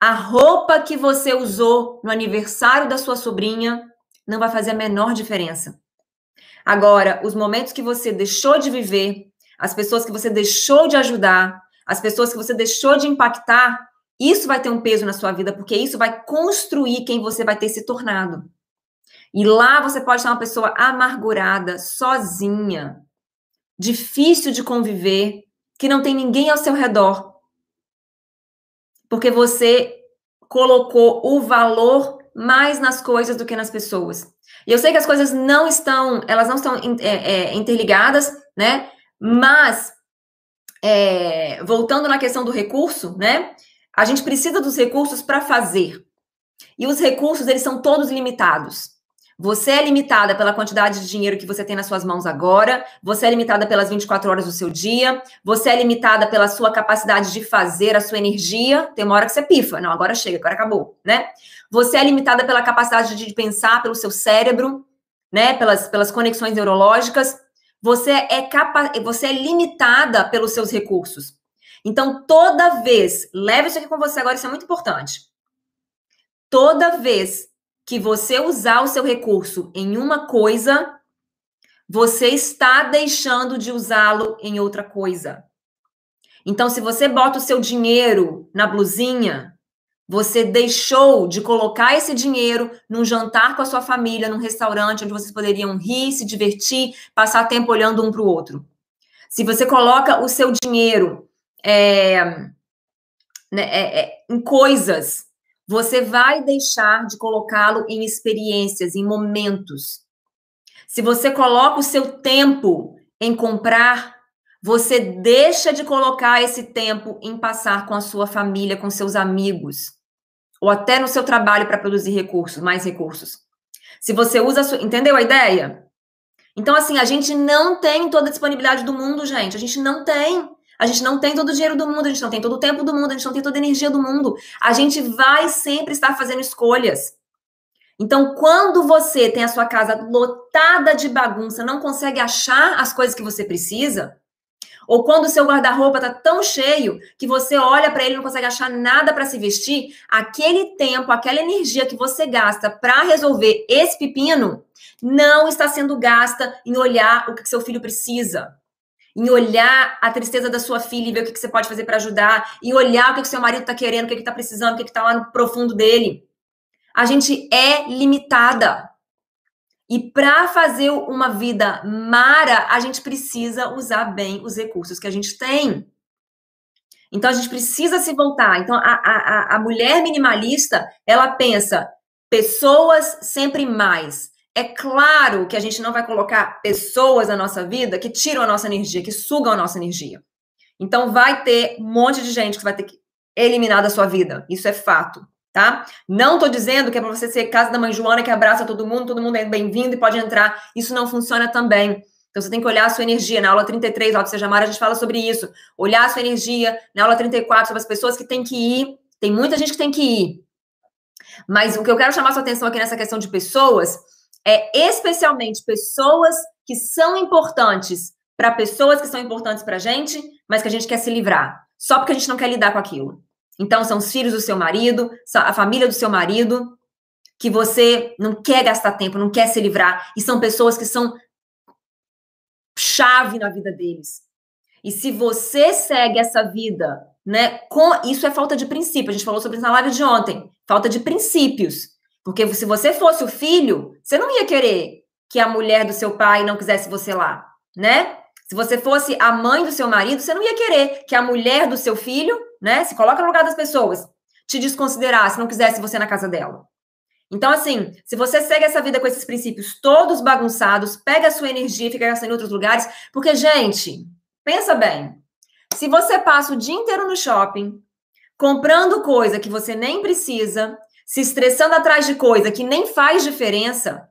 [SPEAKER 1] a roupa que você usou no aniversário da sua sobrinha, não vai fazer a menor diferença. Agora, os momentos que você deixou de viver, as pessoas que você deixou de ajudar, as pessoas que você deixou de impactar, isso vai ter um peso na sua vida, porque isso vai construir quem você vai ter se tornado. E lá você pode ser uma pessoa amargurada, sozinha, difícil de conviver, que não tem ninguém ao seu redor. Porque você colocou o valor mais nas coisas do que nas pessoas. E eu sei que as coisas não estão, elas não estão é, é, interligadas, né? Mas, é, voltando na questão do recurso, né? A gente precisa dos recursos para fazer. E os recursos, eles são todos limitados. Você é limitada pela quantidade de dinheiro que você tem nas suas mãos agora, você é limitada pelas 24 horas do seu dia, você é limitada pela sua capacidade de fazer a sua energia. Tem uma hora que você pifa, não, agora chega, agora acabou, né? Você é limitada pela capacidade de pensar, pelo seu cérebro, né? Pelas, pelas conexões neurológicas. Você é capa você é limitada pelos seus recursos. Então, toda vez, leve isso aqui com você agora, isso é muito importante. Toda vez que você usar o seu recurso em uma coisa, você está deixando de usá-lo em outra coisa. Então, se você bota o seu dinheiro na blusinha, você deixou de colocar esse dinheiro num jantar com a sua família, num restaurante onde vocês poderiam rir, se divertir, passar tempo olhando um para o outro. Se você coloca o seu dinheiro é, né, é, é, em coisas, você vai deixar de colocá-lo em experiências, em momentos. Se você coloca o seu tempo em comprar, você deixa de colocar esse tempo em passar com a sua família, com seus amigos ou até no seu trabalho para produzir recursos, mais recursos. Se você usa, sua, entendeu a ideia? Então assim, a gente não tem toda a disponibilidade do mundo, gente. A gente não tem. A gente não tem todo o dinheiro do mundo, a gente não tem todo o tempo do mundo, a gente não tem toda a energia do mundo. A gente vai sempre estar fazendo escolhas. Então, quando você tem a sua casa lotada de bagunça, não consegue achar as coisas que você precisa, ou quando o seu guarda-roupa tá tão cheio que você olha para ele e não consegue achar nada para se vestir, aquele tempo, aquela energia que você gasta para resolver esse pepino não está sendo gasta em olhar o que seu filho precisa, em olhar a tristeza da sua filha e ver o que você pode fazer para ajudar, em olhar o que seu marido está querendo, o que está precisando, o que está lá no profundo dele. A gente é limitada. E para fazer uma vida mara, a gente precisa usar bem os recursos que a gente tem. Então a gente precisa se voltar. Então a, a, a mulher minimalista, ela pensa pessoas sempre mais. É claro que a gente não vai colocar pessoas na nossa vida que tiram a nossa energia, que sugam a nossa energia. Então vai ter um monte de gente que vai ter que eliminar da sua vida. Isso é fato tá? Não tô dizendo que é para você ser casa da mãe Joana que abraça todo mundo, todo mundo é bem-vindo e pode entrar. Isso não funciona também. Então você tem que olhar a sua energia. Na aula 33, lá do Seja Mara, a gente fala sobre isso. Olhar a sua energia. Na aula 34, sobre as pessoas que têm que ir. Tem muita gente que tem que ir. Mas o que eu quero chamar sua atenção aqui nessa questão de pessoas é especialmente pessoas que são importantes para pessoas que são importantes para a gente, mas que a gente quer se livrar. Só porque a gente não quer lidar com aquilo. Então, são os filhos do seu marido, a família do seu marido, que você não quer gastar tempo, não quer se livrar, e são pessoas que são chave na vida deles. E se você segue essa vida, né, com isso é falta de princípio. A gente falou sobre isso na live de ontem. Falta de princípios. Porque se você fosse o filho, você não ia querer que a mulher do seu pai não quisesse você lá, né? Se você fosse a mãe do seu marido, você não ia querer que a mulher do seu filho né? Se coloca no lugar das pessoas, te desconsiderar se não quisesse você na casa dela. Então, assim, se você segue essa vida com esses princípios todos bagunçados, pega a sua energia e fica gastando em outros lugares, porque, gente, pensa bem. Se você passa o dia inteiro no shopping, comprando coisa que você nem precisa, se estressando atrás de coisa que nem faz diferença,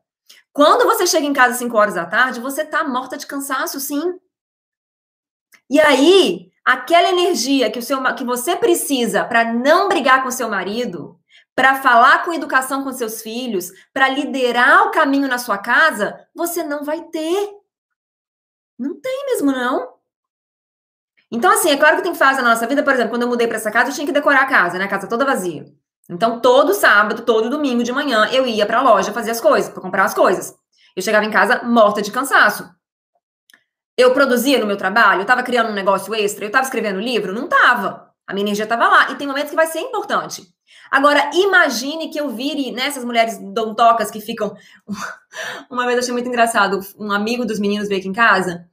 [SPEAKER 1] quando você chega em casa às 5 horas da tarde, você tá morta de cansaço, sim. E aí, aquela energia que, o seu, que você precisa para não brigar com seu marido, para falar com educação com seus filhos, para liderar o caminho na sua casa, você não vai ter. Não tem mesmo, não. Então, assim, é claro que tem fase na nossa vida, por exemplo, quando eu mudei para essa casa, eu tinha que decorar a casa, né? A casa toda vazia. Então, todo sábado, todo domingo de manhã, eu ia para a loja fazer as coisas, para comprar as coisas. Eu chegava em casa morta de cansaço. Eu produzia no meu trabalho, eu estava criando um negócio extra, eu estava escrevendo livro? Não estava. A minha energia estava lá. E tem momentos que vai ser importante. Agora, imagine que eu vire nessas mulheres dontocas que ficam. Uma vez eu achei muito engraçado. Um amigo dos meninos veio aqui em casa,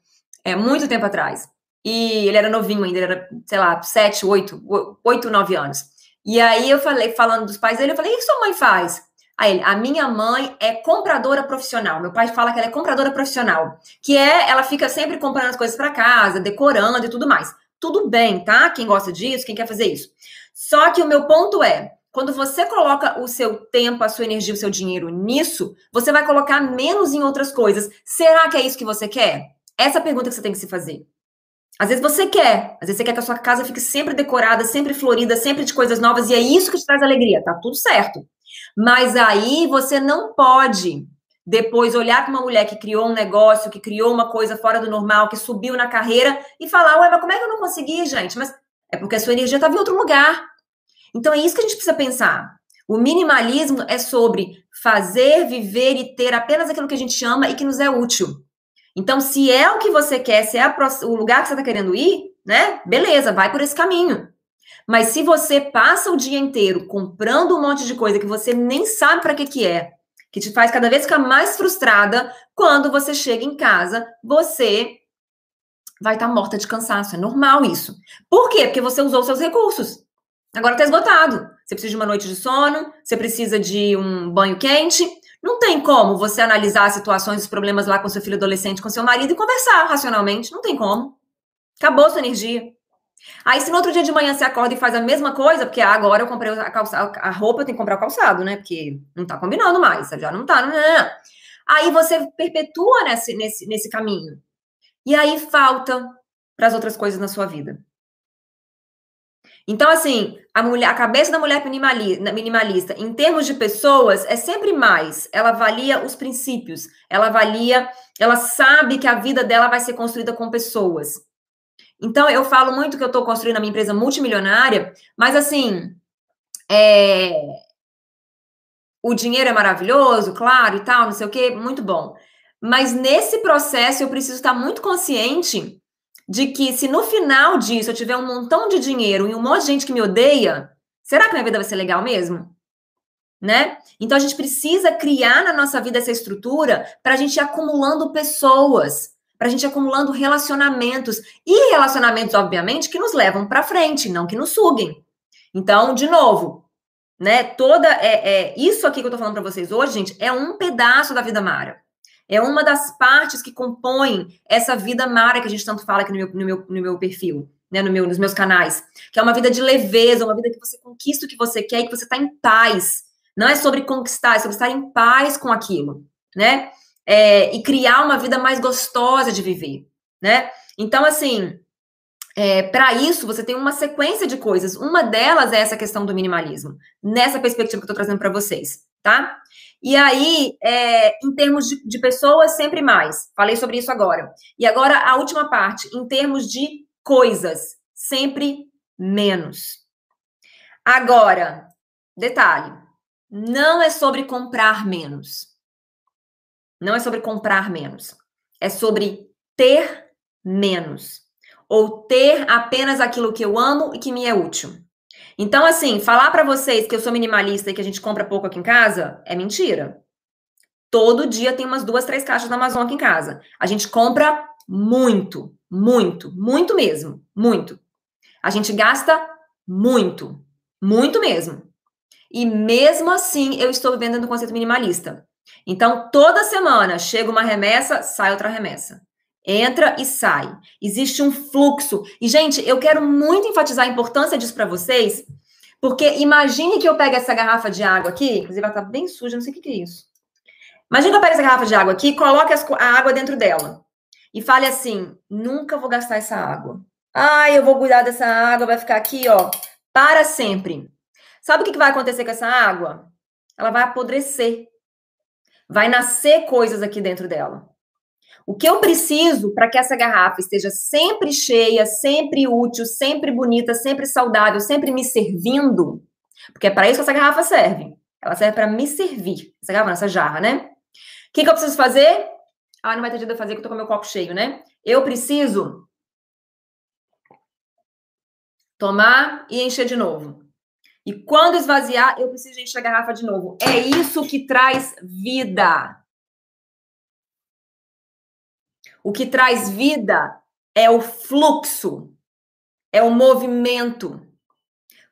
[SPEAKER 1] é, muito tempo atrás. E ele era novinho ainda, ele era, sei lá, 7, 8, 8, 9 anos. E aí eu falei, falando dos pais dele, eu falei: o que sua mãe faz? A ele, a minha mãe é compradora profissional. Meu pai fala que ela é compradora profissional, que é, ela fica sempre comprando as coisas para casa, decorando e tudo mais. Tudo bem, tá? Quem gosta disso, quem quer fazer isso. Só que o meu ponto é, quando você coloca o seu tempo, a sua energia, o seu dinheiro nisso, você vai colocar menos em outras coisas. Será que é isso que você quer? Essa é a pergunta que você tem que se fazer. Às vezes você quer, às vezes você quer que a sua casa fique sempre decorada, sempre florida, sempre de coisas novas, e é isso que te traz alegria, tá tudo certo. Mas aí você não pode depois olhar para uma mulher que criou um negócio, que criou uma coisa fora do normal, que subiu na carreira e falar: Ué, mas como é que eu não consegui, gente? Mas é porque a sua energia estava em outro lugar. Então é isso que a gente precisa pensar. O minimalismo é sobre fazer, viver e ter apenas aquilo que a gente ama e que nos é útil. Então, se é o que você quer, se é o lugar que você está querendo ir, né? Beleza, vai por esse caminho. Mas se você passa o dia inteiro comprando um monte de coisa que você nem sabe para que que é, que te faz cada vez ficar mais frustrada, quando você chega em casa, você vai estar tá morta de cansaço. É normal isso. Por quê? Porque você usou seus recursos. Agora está esgotado. Você precisa de uma noite de sono, você precisa de um banho quente. Não tem como você analisar as situações, os problemas lá com seu filho adolescente, com seu marido e conversar racionalmente. Não tem como. Acabou sua energia. Aí, se no outro dia de manhã você acorda e faz a mesma coisa, porque agora eu comprei a, calça, a roupa, eu tenho que comprar o calçado, né? Porque não tá combinando mais, já não tá. Não, não. Aí você perpetua nesse, nesse, nesse caminho. E aí falta para as outras coisas na sua vida. Então, assim, a, mulher, a cabeça da mulher minimalista, em termos de pessoas, é sempre mais. Ela avalia os princípios, ela avalia, ela sabe que a vida dela vai ser construída com pessoas. Então, eu falo muito que eu estou construindo a minha empresa multimilionária, mas assim, é... o dinheiro é maravilhoso, claro, e tal, não sei o quê, muito bom. Mas nesse processo eu preciso estar muito consciente de que se no final disso eu tiver um montão de dinheiro e um monte de gente que me odeia, será que minha vida vai ser legal mesmo? Né? Então a gente precisa criar na nossa vida essa estrutura para a gente ir acumulando pessoas, para a gente acumulando relacionamentos e relacionamentos, obviamente, que nos levam para frente, não que nos suguem. Então, de novo, né? Toda é, é isso aqui que eu tô falando para vocês hoje, gente, é um pedaço da vida Mara. É uma das partes que compõem essa vida mara que a gente tanto fala aqui no meu, no meu, no meu perfil, né, no meu, nos meus canais. Que é uma vida de leveza, uma vida que você conquista o que você quer e que você está em paz. Não é sobre conquistar, é sobre estar em paz com aquilo, né? É, e criar uma vida mais gostosa de viver, né? Então, assim, é, para isso, você tem uma sequência de coisas. Uma delas é essa questão do minimalismo, nessa perspectiva que eu estou trazendo para vocês, tá? E aí, é, em termos de, de, pessoas, sempre mais. Falei sobre isso agora. E agora, a última parte, em termos de coisas, sempre menos. Agora, detalhe: não é sobre comprar menos. Não é sobre comprar menos. É sobre ter menos. Ou ter apenas aquilo que eu amo e que me é útil. Então, assim, falar para vocês que eu sou minimalista e que a gente compra pouco aqui em casa é mentira. Todo dia tem umas duas, três caixas da Amazon aqui em casa. A gente compra muito, muito, muito mesmo, muito. A gente gasta muito, muito mesmo. E mesmo assim, eu estou vivendo no conceito minimalista. Então, toda semana chega uma remessa, sai outra remessa. Entra e sai. Existe um fluxo. E, gente, eu quero muito enfatizar a importância disso para vocês, porque imagine que eu pego essa garrafa de água aqui, inclusive ela tá bem suja, não sei o que, que é isso. Imagine que eu pego essa garrafa de água aqui e coloque a água dentro dela. E fale assim: nunca vou gastar essa água. Ah, eu vou cuidar dessa água, vai ficar aqui, ó, para sempre. Sabe o que vai acontecer com essa água? Ela vai apodrecer. Vai nascer coisas aqui dentro dela. O que eu preciso para que essa garrafa esteja sempre cheia, sempre útil, sempre bonita, sempre saudável, sempre me servindo, porque é para isso que essa garrafa serve. Ela serve para me servir. Essa garrafa, essa jarra, né? O que, que eu preciso fazer? Ah, não vai ter jeito de fazer que eu tô com meu copo cheio, né? Eu preciso tomar e encher de novo. E quando esvaziar, eu preciso encher a garrafa de novo. É isso que traz vida. O que traz vida é o fluxo, é o movimento.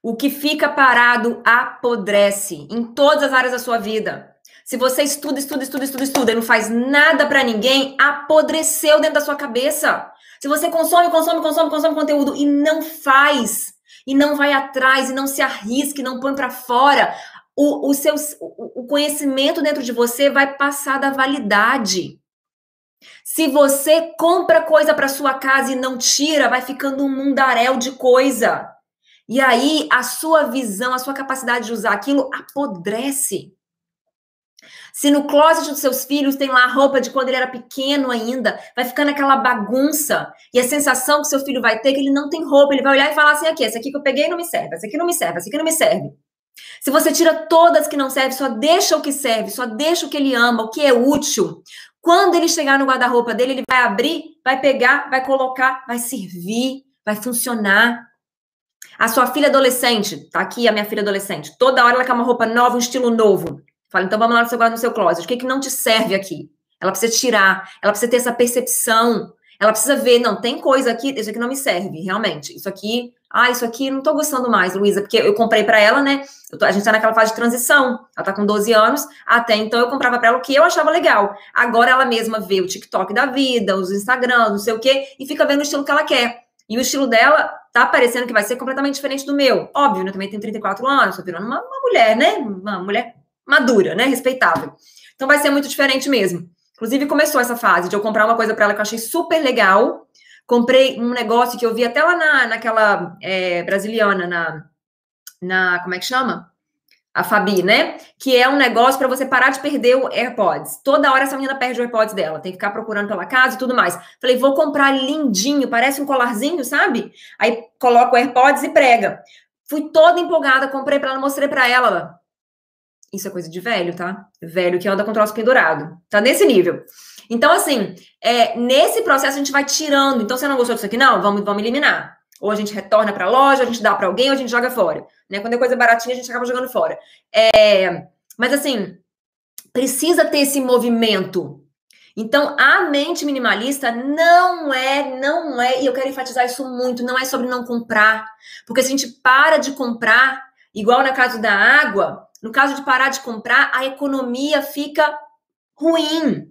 [SPEAKER 1] O que fica parado apodrece em todas as áreas da sua vida. Se você estuda, estuda, estuda, estuda, estuda e não faz nada para ninguém, apodreceu dentro da sua cabeça. Se você consome, consome, consome, consome conteúdo e não faz, e não vai atrás, e não se arrisca, e não põe para fora, o, o, seu, o conhecimento dentro de você vai passar da validade. Se você compra coisa para sua casa e não tira, vai ficando um mundaréu de coisa. E aí a sua visão, a sua capacidade de usar aquilo apodrece. Se no closet dos seus filhos tem lá a roupa de quando ele era pequeno ainda, vai ficando aquela bagunça. E a sensação que seu filho vai ter é que ele não tem roupa, ele vai olhar e falar assim: aqui, essa aqui que eu peguei não me serve, essa aqui não me serve, essa aqui não me serve. Se você tira todas que não servem, só deixa o que serve, só deixa o que ele ama, o que é útil, quando ele chegar no guarda-roupa dele, ele vai abrir, vai pegar, vai colocar, vai servir, vai funcionar. A sua filha adolescente, tá aqui a minha filha adolescente, toda hora ela quer uma roupa nova, um estilo novo. Fala, então vamos lá no seu no seu closet. O que, que não te serve aqui? Ela precisa tirar, ela precisa ter essa percepção, ela precisa ver, não, tem coisa aqui, isso aqui não me serve, realmente. Isso aqui ah, isso aqui não tô gostando mais, Luísa, porque eu comprei para ela, né? Tô, a gente tá naquela fase de transição. Ela tá com 12 anos. Até então eu comprava para ela o que eu achava legal. Agora ela mesma vê o TikTok da vida, os Instagram, não sei o quê, e fica vendo o estilo que ela quer. E o estilo dela tá parecendo que vai ser completamente diferente do meu. Óbvio, né? Eu também tenho 34 anos, tô virando uma, uma mulher, né? Uma mulher madura, né? Respeitável. Então vai ser muito diferente mesmo. Inclusive, começou essa fase de eu comprar uma coisa para ela que eu achei super legal comprei um negócio que eu vi até lá na, naquela é, brasiliana, na, na. Como é que chama? A Fabi, né? Que é um negócio para você parar de perder o AirPods. Toda hora essa menina perde o AirPods dela, tem que ficar procurando pela casa e tudo mais. Falei, vou comprar lindinho, parece um colarzinho, sabe? Aí coloca o AirPods e prega. Fui toda empolgada, comprei para ela, mostrei para ela. Isso é coisa de velho, tá? Velho que anda com troço pendurado. Tá nesse nível. Então, assim, é, nesse processo a gente vai tirando. Então, você não gostou disso aqui? Não, vamos, vamos eliminar. Ou a gente retorna para a loja, a gente dá para alguém, ou a gente joga fora. Né? Quando é coisa baratinha, a gente acaba jogando fora. É, mas, assim, precisa ter esse movimento. Então, a mente minimalista não é, não é, e eu quero enfatizar isso muito, não é sobre não comprar. Porque se a gente para de comprar, igual na caso da água, no caso de parar de comprar, a economia fica ruim.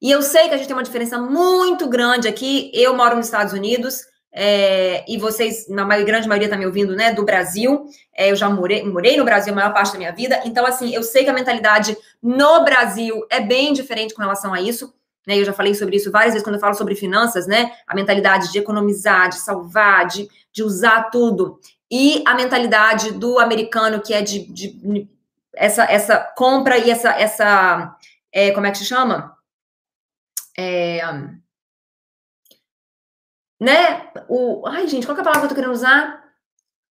[SPEAKER 1] E eu sei que a gente tem uma diferença muito grande aqui. Eu moro nos Estados Unidos, é, e vocês, na grande maioria, tá me ouvindo, né, do Brasil. É, eu já morei, morei no Brasil a maior parte da minha vida. Então, assim, eu sei que a mentalidade no Brasil é bem diferente com relação a isso. Né, eu já falei sobre isso várias vezes quando eu falo sobre finanças, né? A mentalidade de economizar, de salvar, de, de usar tudo e a mentalidade do americano que é de, de essa, essa compra e essa, essa é, como é que se chama? É, né? O, ai, gente, qual é a palavra que eu tô querendo usar?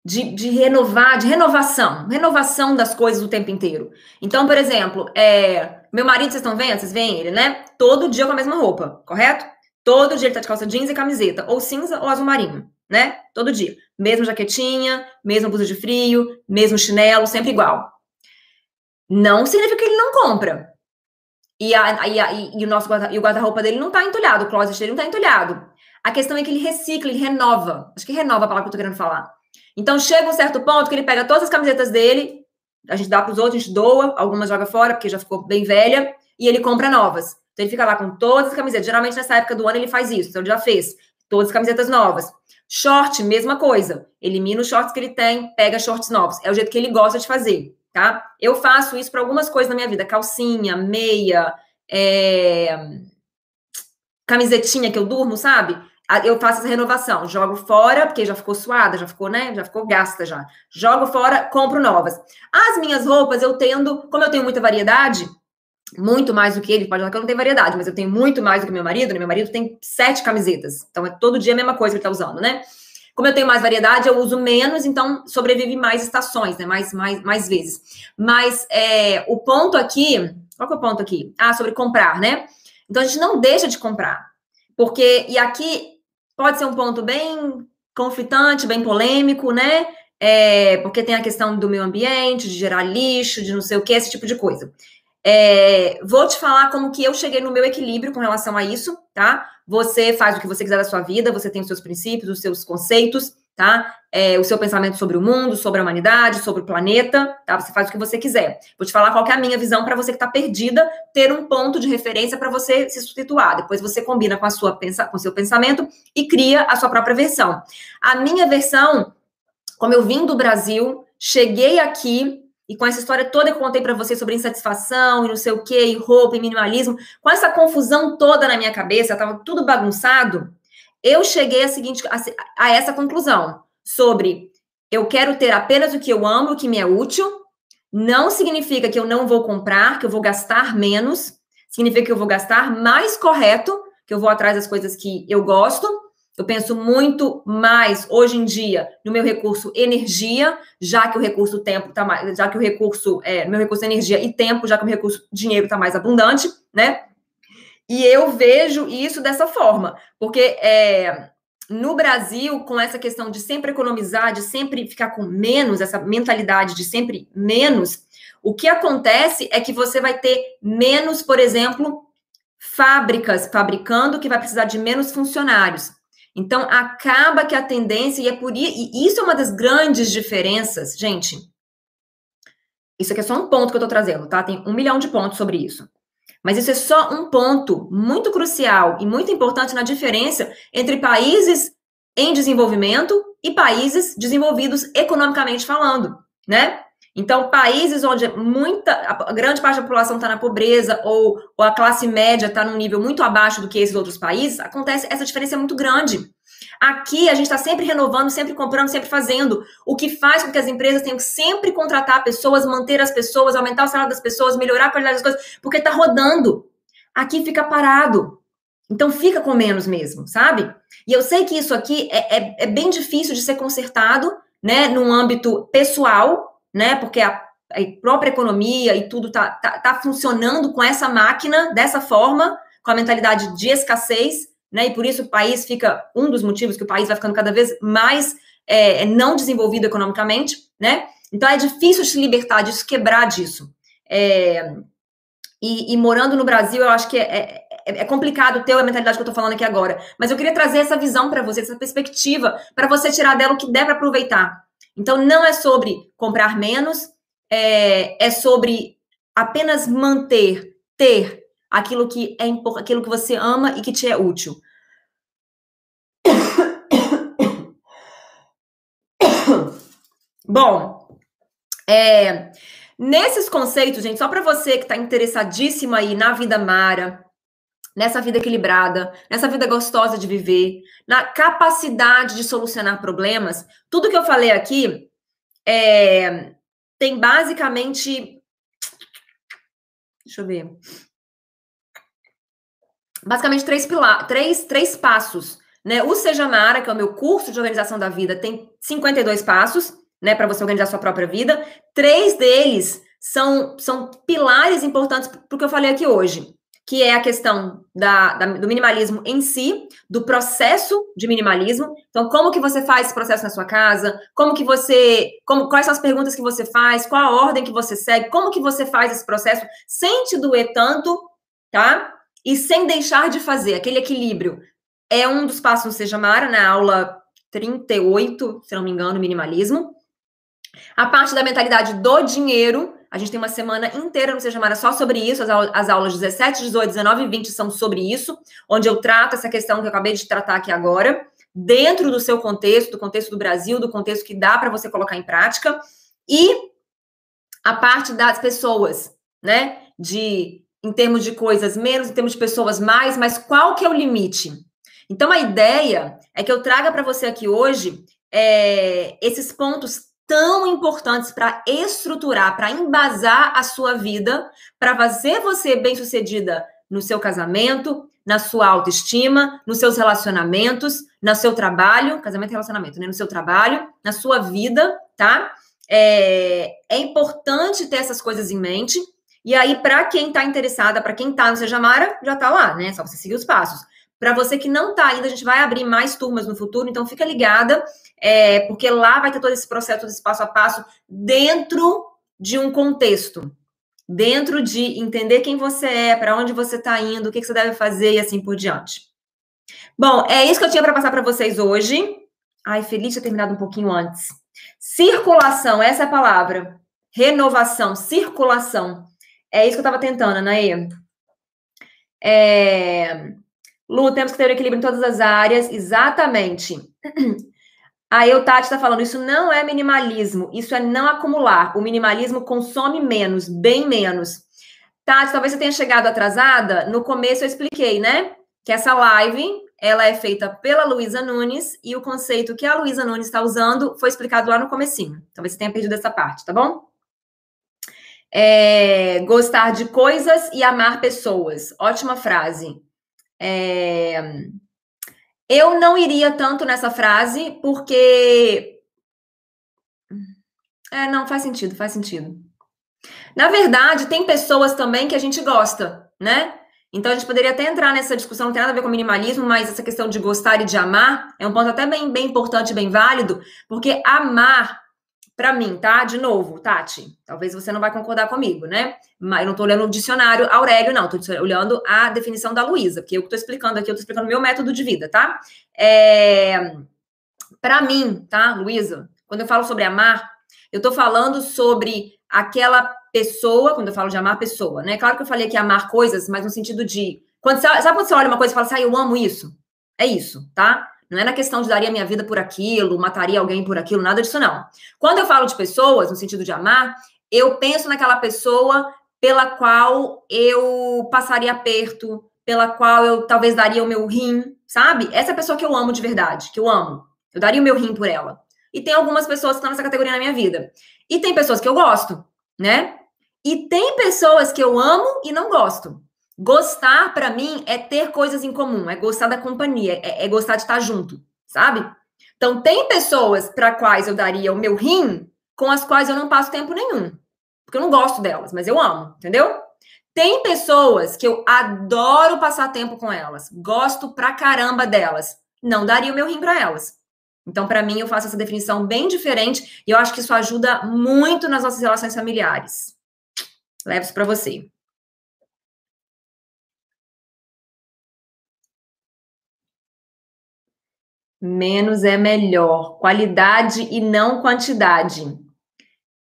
[SPEAKER 1] De, de renovar, de renovação, renovação das coisas o tempo inteiro. Então, por exemplo, é, meu marido, vocês estão vendo? Vocês veem ele, né? Todo dia com a mesma roupa, correto? Todo dia ele tá de calça jeans e camiseta, ou cinza ou azul marinho, né? Todo dia. Mesma jaquetinha, mesma blusa de frio, mesmo chinelo, sempre igual. Não significa que ele não compra. E, a, e, a, e o nosso guarda, e o guarda-roupa dele não tá entulhado, o closet dele não tá entulhado. A questão é que ele recicla, ele renova. Acho que renova a palavra que eu tô querendo falar. Então chega um certo ponto que ele pega todas as camisetas dele, a gente dá para os outros, a gente doa, algumas joga fora, porque já ficou bem velha, e ele compra novas. Então ele fica lá com todas as camisetas. Geralmente nessa época do ano ele faz isso, então ele já fez todas as camisetas novas. Short, mesma coisa. Elimina os shorts que ele tem, pega shorts novos. É o jeito que ele gosta de fazer, tá? Eu faço isso para algumas coisas na minha vida: calcinha, meia, é... camisetinha que eu durmo, sabe? Eu faço essa renovação, jogo fora, porque já ficou suada, já ficou, né? Já ficou gasta já. Jogo fora, compro novas. As minhas roupas eu tendo, como eu tenho muita variedade, muito mais do que ele, pode falar que eu não tenho variedade, mas eu tenho muito mais do que meu marido, né? Meu marido tem sete camisetas. Então é todo dia a mesma coisa que ele tá usando, né? Como eu tenho mais variedade, eu uso menos, então sobrevive mais estações, né? Mais, mais, mais vezes. Mas é, o ponto aqui, qual que é o ponto aqui? Ah, sobre comprar, né? Então a gente não deixa de comprar. Porque, e aqui pode ser um ponto bem conflitante, bem polêmico, né? É, porque tem a questão do meio ambiente, de gerar lixo, de não sei o que, esse tipo de coisa. É, vou te falar como que eu cheguei no meu equilíbrio com relação a isso, tá? Você faz o que você quiser da sua vida, você tem os seus princípios, os seus conceitos, tá? É, o seu pensamento sobre o mundo, sobre a humanidade, sobre o planeta, tá? Você faz o que você quiser. Vou te falar qual é a minha visão para você que está perdida, ter um ponto de referência para você se substituir. Depois você combina com a sua com o seu pensamento e cria a sua própria versão. A minha versão, como eu vim do Brasil, cheguei aqui e com essa história toda que eu contei para você sobre insatisfação e não sei o que, e roupa e minimalismo, com essa confusão toda na minha cabeça, estava tudo bagunçado, eu cheguei a, seguinte, a, a essa conclusão sobre eu quero ter apenas o que eu amo, o que me é útil, não significa que eu não vou comprar, que eu vou gastar menos, significa que eu vou gastar mais correto, que eu vou atrás das coisas que eu gosto, eu penso muito mais hoje em dia no meu recurso energia, já que o recurso tempo tá mais, já que o recurso é meu recurso energia e tempo, já que o recurso dinheiro está mais abundante, né? E eu vejo isso dessa forma, porque é, no Brasil, com essa questão de sempre economizar, de sempre ficar com menos, essa mentalidade de sempre menos, o que acontece é que você vai ter menos, por exemplo, fábricas fabricando que vai precisar de menos funcionários. Então, acaba que a tendência, e é por e isso é uma das grandes diferenças, gente. Isso aqui é só um ponto que eu tô trazendo, tá? Tem um milhão de pontos sobre isso. Mas isso é só um ponto muito crucial e muito importante na diferença entre países em desenvolvimento e países desenvolvidos economicamente falando, né? Então, países onde muita, a grande parte da população está na pobreza ou, ou, a classe média está num nível muito abaixo do que esses outros países, acontece essa diferença é muito grande. Aqui a gente está sempre renovando, sempre comprando, sempre fazendo, o que faz com que as empresas tenham que sempre contratar pessoas, manter as pessoas, aumentar o salário das pessoas, melhorar a qualidade das coisas, porque está rodando. Aqui fica parado. Então fica com menos mesmo, sabe? E eu sei que isso aqui é, é, é bem difícil de ser consertado, né, num âmbito pessoal, né, porque a, a própria economia e tudo tá, tá, tá funcionando com essa máquina dessa forma, com a mentalidade de escassez, né? E por isso o país fica, um dos motivos que o país vai ficando cada vez mais é, não desenvolvido economicamente, né? Então é difícil se libertar disso, quebrar disso. É, e, e, morando no Brasil, eu acho que é, é, é complicado ter a mentalidade que eu tô falando aqui agora. Mas eu queria trazer essa visão para você, essa perspectiva, para você tirar dela o que der para aproveitar. Então, não é sobre comprar menos, é, é sobre apenas manter, ter aquilo que é aquilo que você ama e que te é útil. Bom, é, nesses conceitos, gente, só para você que está interessadíssimo aí na vida Mara, nessa vida equilibrada, nessa vida gostosa de viver, na capacidade de solucionar problemas, tudo que eu falei aqui é, tem basicamente. Deixa eu ver basicamente três, pilar, três, três passos. Né? O Seja Mara, que é o meu curso de organização da vida, tem 52 passos né, para você organizar sua própria vida. Três deles são, são pilares importantes para o que eu falei aqui hoje, que é a questão da, da, do minimalismo em si, do processo de minimalismo. Então, como que você faz esse processo na sua casa? Como que você, como, quais são as perguntas que você faz? Qual a ordem que você segue? Como que você faz esse processo sem te doer tanto, tá? e sem deixar de fazer, aquele equilíbrio. É um dos passos do Seja Mara, na aula 38, se não me engano, minimalismo. A parte da mentalidade do dinheiro, a gente tem uma semana inteira no Seja Mara só sobre isso, as, aulas, as aulas 17, 18, 19 e 20 são sobre isso, onde eu trato essa questão que eu acabei de tratar aqui agora, dentro do seu contexto, do contexto do Brasil, do contexto que dá para você colocar em prática, e a parte das pessoas, né? De em termos de coisas menos, em termos de pessoas mais, mas qual que é o limite? Então, a ideia é que eu traga para você aqui hoje é, esses pontos tão importantes para estruturar, para embasar a sua vida, para fazer você bem-sucedida no seu casamento, na sua autoestima, nos seus relacionamentos, no seu trabalho, casamento e relacionamento, né? No seu trabalho, na sua vida, tá? É, é importante ter essas coisas em mente. E aí, para quem está interessada, para quem está no Seja Mara, já está lá, né? Só você seguir os passos. Para você que não está ainda, a gente vai abrir mais turmas no futuro, então fica ligada, é, porque lá vai ter todo esse processo, todo esse passo a passo, dentro de um contexto. Dentro de entender quem você é, para onde você está indo, o que, que você deve fazer e assim por diante. Bom, é isso que eu tinha para passar para vocês hoje. Ai, feliz ter terminado um pouquinho antes. Circulação, essa é a palavra. Renovação, circulação. É isso que eu estava tentando, Anaê. É... Lu, temos que ter o equilíbrio em todas as áreas. Exatamente. Aí o Tati está falando, isso não é minimalismo, isso é não acumular. O minimalismo consome menos, bem menos. Tati, talvez você tenha chegado atrasada. No começo eu expliquei, né? Que essa live ela é feita pela Luísa Nunes e o conceito que a Luísa Nunes está usando foi explicado lá no comecinho. Talvez você tenha perdido essa parte, tá bom? É, gostar de coisas e amar pessoas. Ótima frase. É, eu não iria tanto nessa frase, porque. É, não, faz sentido, faz sentido. Na verdade, tem pessoas também que a gente gosta, né? Então a gente poderia até entrar nessa discussão, não tem nada a ver com minimalismo, mas essa questão de gostar e de amar é um ponto até bem, bem importante, bem válido, porque amar para mim, tá? De novo, Tati, talvez você não vai concordar comigo, né? Mas eu não tô olhando o dicionário Aurélio, não, tô olhando a definição da Luísa, que eu que tô explicando aqui, eu tô explicando meu método de vida, tá? É... Para mim, tá, Luísa, quando eu falo sobre amar, eu tô falando sobre aquela pessoa, quando eu falo de amar pessoa, né? Claro que eu falei que amar coisas, mas no sentido de. Quando você, sabe quando você olha uma coisa e fala assim, ah, eu amo isso? É isso, tá? Não é na questão de daria minha vida por aquilo, mataria alguém por aquilo, nada disso não. Quando eu falo de pessoas, no sentido de amar, eu penso naquela pessoa pela qual eu passaria aperto, pela qual eu talvez daria o meu rim, sabe? Essa é a pessoa que eu amo de verdade, que eu amo. Eu daria o meu rim por ela. E tem algumas pessoas que estão nessa categoria na minha vida. E tem pessoas que eu gosto, né? E tem pessoas que eu amo e não gosto. Gostar, para mim, é ter coisas em comum, é gostar da companhia, é, é gostar de estar junto, sabe? Então, tem pessoas para quais eu daria o meu rim, com as quais eu não passo tempo nenhum. Porque eu não gosto delas, mas eu amo, entendeu? Tem pessoas que eu adoro passar tempo com elas, gosto pra caramba delas, não daria o meu rim para elas. Então, para mim, eu faço essa definição bem diferente e eu acho que isso ajuda muito nas nossas relações familiares. Levo isso para você. Menos é melhor. Qualidade e não quantidade.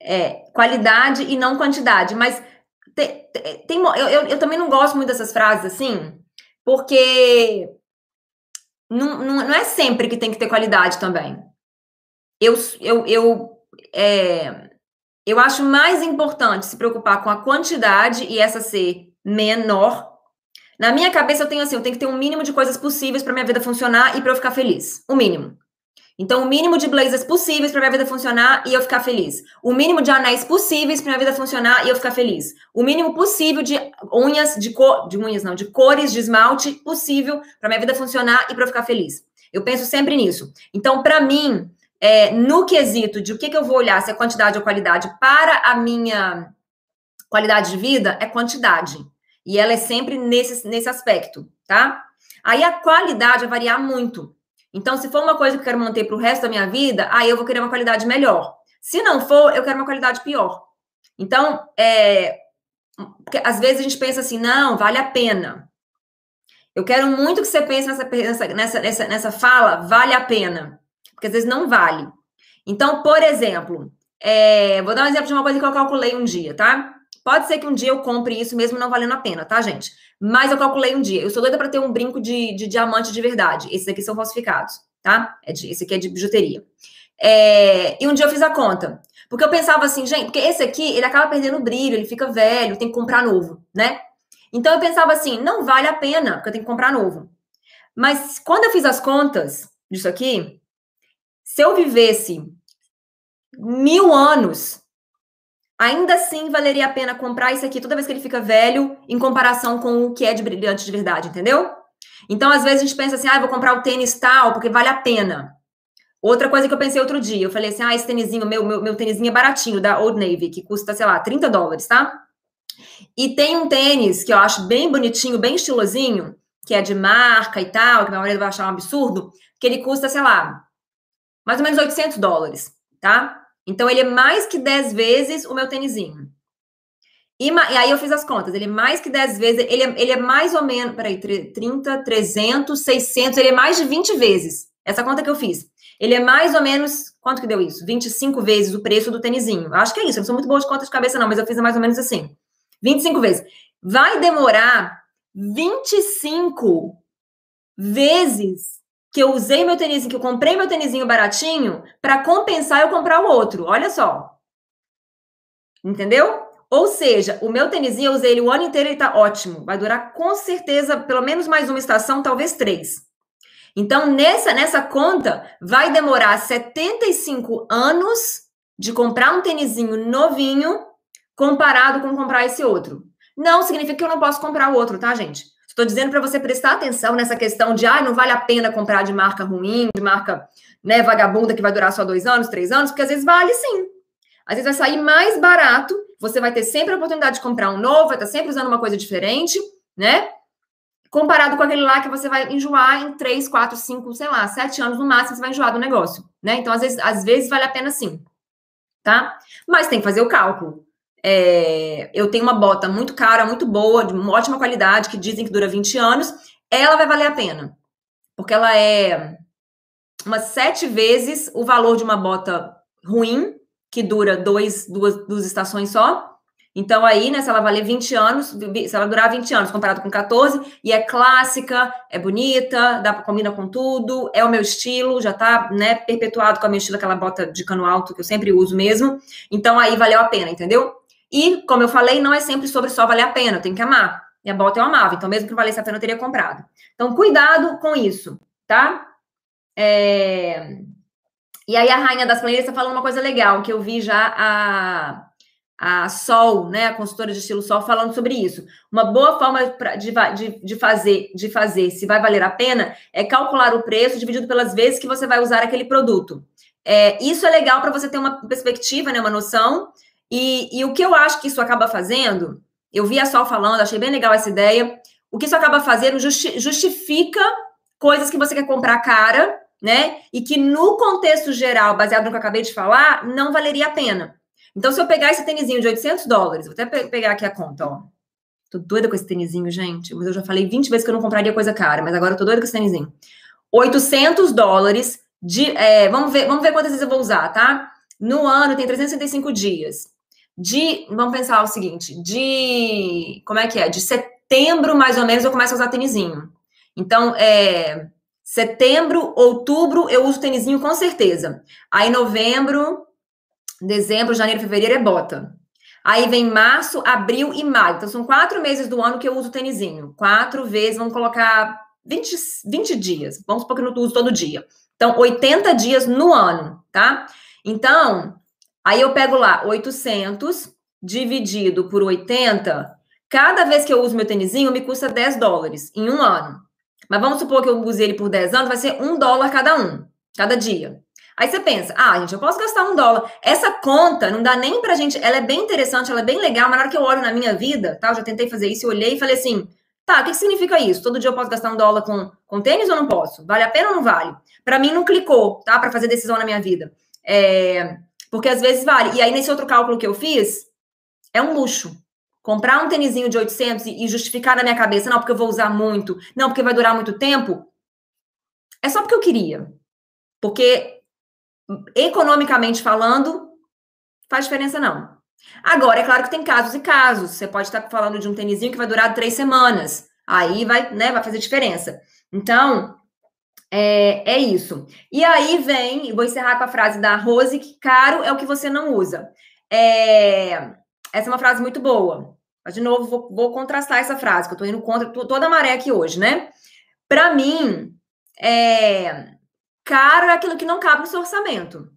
[SPEAKER 1] É, qualidade e não quantidade. Mas tem, tem eu, eu, eu, também não gosto muito dessas frases assim, porque não, não, não, é sempre que tem que ter qualidade também. Eu, eu, eu, é, eu acho mais importante se preocupar com a quantidade e essa ser menor na minha cabeça eu tenho assim, eu tenho que ter um mínimo de coisas possíveis para minha vida funcionar e para eu ficar feliz. O mínimo. Então, o mínimo de blazers possíveis para minha vida funcionar e eu ficar feliz. O mínimo de anéis possíveis para minha vida funcionar e eu ficar feliz. O mínimo possível de unhas de cor, de unhas não, de cores de esmalte possível para minha vida funcionar e para eu ficar feliz. Eu penso sempre nisso. Então, para mim, é, no quesito de o que, que eu vou olhar, se é quantidade ou qualidade, para a minha qualidade de vida, é quantidade. E ela é sempre nesse, nesse aspecto, tá? Aí a qualidade vai variar muito. Então, se for uma coisa que eu quero manter para o resto da minha vida, aí eu vou querer uma qualidade melhor. Se não for, eu quero uma qualidade pior. Então, é, às vezes a gente pensa assim, não, vale a pena. Eu quero muito que você pense nessa, nessa, nessa, nessa fala, vale a pena. Porque às vezes não vale. Então, por exemplo, é, vou dar um exemplo de uma coisa que eu calculei um dia, tá? Pode ser que um dia eu compre isso mesmo não valendo a pena, tá, gente? Mas eu calculei um dia. Eu sou doida para ter um brinco de, de diamante de verdade. Esses aqui são falsificados, tá? É de, esse aqui é de bijuteria. É, e um dia eu fiz a conta. Porque eu pensava assim, gente, porque esse aqui, ele acaba perdendo brilho, ele fica velho, tem que comprar novo, né? Então eu pensava assim, não vale a pena, porque eu tenho que comprar novo. Mas quando eu fiz as contas disso aqui, se eu vivesse mil anos ainda assim valeria a pena comprar isso aqui toda vez que ele fica velho, em comparação com o que é de brilhante de verdade, entendeu? Então, às vezes, a gente pensa assim, ah, vou comprar o tênis tal, porque vale a pena. Outra coisa que eu pensei outro dia, eu falei assim, ah, esse tênisinho, meu, meu, meu tênisinho é baratinho, da Old Navy, que custa, sei lá, 30 dólares, tá? E tem um tênis que eu acho bem bonitinho, bem estilosinho, que é de marca e tal, que meu marido vai achar um absurdo, que ele custa, sei lá, mais ou menos 800 dólares, tá? Então, ele é mais que 10 vezes o meu tênisinho. E, e, aí eu fiz as contas, ele é mais que 10 vezes, ele é, ele é mais ou menos, peraí, 30, 300, 600, ele é mais de 20 vezes. Essa conta que eu fiz. Ele é mais ou menos, quanto que deu isso? 25 vezes o preço do tênisinho. Acho que é isso, eu não sou muito boa de conta de cabeça não, mas eu fiz mais ou menos assim. 25 vezes. Vai demorar 25 vezes que eu usei meu tênisinho, que eu comprei meu tênisinho baratinho para compensar eu comprar o outro. Olha só. Entendeu? Ou seja, o meu tênisinho eu usei ele o ano inteiro e tá ótimo. Vai durar com certeza pelo menos mais uma estação, talvez três. Então, nessa, nessa conta, vai demorar 75 anos de comprar um tênisinho novinho comparado com comprar esse outro. Não significa que eu não posso comprar o outro, tá, gente? Estou dizendo para você prestar atenção nessa questão de, ah, não vale a pena comprar de marca ruim, de marca né, vagabunda que vai durar só dois anos, três anos, porque às vezes vale sim. Às vezes vai sair mais barato, você vai ter sempre a oportunidade de comprar um novo, vai estar sempre usando uma coisa diferente, né? Comparado com aquele lá que você vai enjoar em três, quatro, cinco, sei lá, sete anos no máximo, você vai enjoar do negócio, né? Então, às vezes, às vezes vale a pena sim, tá? Mas tem que fazer o cálculo é, eu tenho uma bota muito cara, muito boa, de uma ótima qualidade, que dizem que dura 20 anos, ela vai valer a pena. Porque ela é umas sete vezes o valor de uma bota ruim, que dura dois, duas, duas estações só. Então, aí, né, se ela valer 20 anos, se ela durar 20 anos comparado com 14, e é clássica, é bonita, dá combina com tudo, é o meu estilo, já tá, né, perpetuado com a minha estilo, aquela bota de cano alto que eu sempre uso mesmo. Então, aí valeu a pena, entendeu? E, como eu falei, não é sempre sobre só valer a pena, eu tenho que amar. Minha bota eu amava, então mesmo que não valesse a pena, eu teria comprado. Então, cuidado com isso, tá? É... E aí, a Rainha das Planilhas está falando uma coisa legal, que eu vi já a a Sol, né, a consultora de estilo Sol, falando sobre isso. Uma boa forma pra, de, de, de, fazer, de fazer, se vai valer a pena, é calcular o preço dividido pelas vezes que você vai usar aquele produto. É, isso é legal para você ter uma perspectiva, né, uma noção. E, e o que eu acho que isso acaba fazendo, eu vi a Sol falando, achei bem legal essa ideia. O que isso acaba fazendo justi justifica coisas que você quer comprar cara, né? E que no contexto geral, baseado no que eu acabei de falar, não valeria a pena. Então, se eu pegar esse tênisinho de 800 dólares, vou até pegar aqui a conta, ó. Tô doida com esse tênisinho, gente. Mas eu já falei 20 vezes que eu não compraria coisa cara, mas agora eu tô doida com esse tênisinho. 800 dólares de. É, vamos, ver, vamos ver quantas vezes eu vou usar, tá? No ano tem 365 dias. De. Vamos pensar o seguinte: de. Como é que é? De setembro, mais ou menos, eu começo a usar tênisinho. Então, é. Setembro, outubro, eu uso tênisinho com certeza. Aí, novembro, Dezembro, janeiro, fevereiro é bota. Aí vem março, abril e maio. Então, são quatro meses do ano que eu uso tênisinho. Quatro vezes, vamos colocar 20, 20 dias. Vamos supor que eu não uso todo dia. Então, 80 dias no ano, tá? Então, aí eu pego lá 800 dividido por 80. Cada vez que eu uso meu tênisinho, me custa 10 dólares em um ano. Mas vamos supor que eu use ele por 10 anos, vai ser um dólar cada um, cada dia. Aí você pensa, ah, gente, eu posso gastar um dólar. Essa conta não dá nem pra gente. Ela é bem interessante, ela é bem legal, mas na hora que eu olho na minha vida, tá? Eu já tentei fazer isso, eu olhei e falei assim: tá, o que, significa isso? Todo dia eu posso gastar um dólar com, com tênis ou não posso? Vale a pena ou não vale? Para mim, não clicou, tá? Para fazer decisão na minha vida. É, porque às vezes vale. E aí, nesse outro cálculo que eu fiz, é um luxo. Comprar um tênisinho de 800 e justificar na minha cabeça, não, porque eu vou usar muito, não, porque vai durar muito tempo, é só porque eu queria. Porque economicamente falando, faz diferença não. Agora, é claro que tem casos e casos. Você pode estar falando de um tênisinho que vai durar três semanas. Aí vai, né, vai fazer diferença. Então, é, é isso. E aí vem, vou encerrar com a frase da Rose, que caro é o que você não usa. É, essa é uma frase muito boa. Mas, de novo, vou, vou contrastar essa frase, que eu tô indo contra toda a maré aqui hoje, né? Para mim, é, caro é aquilo que não cabe no seu orçamento,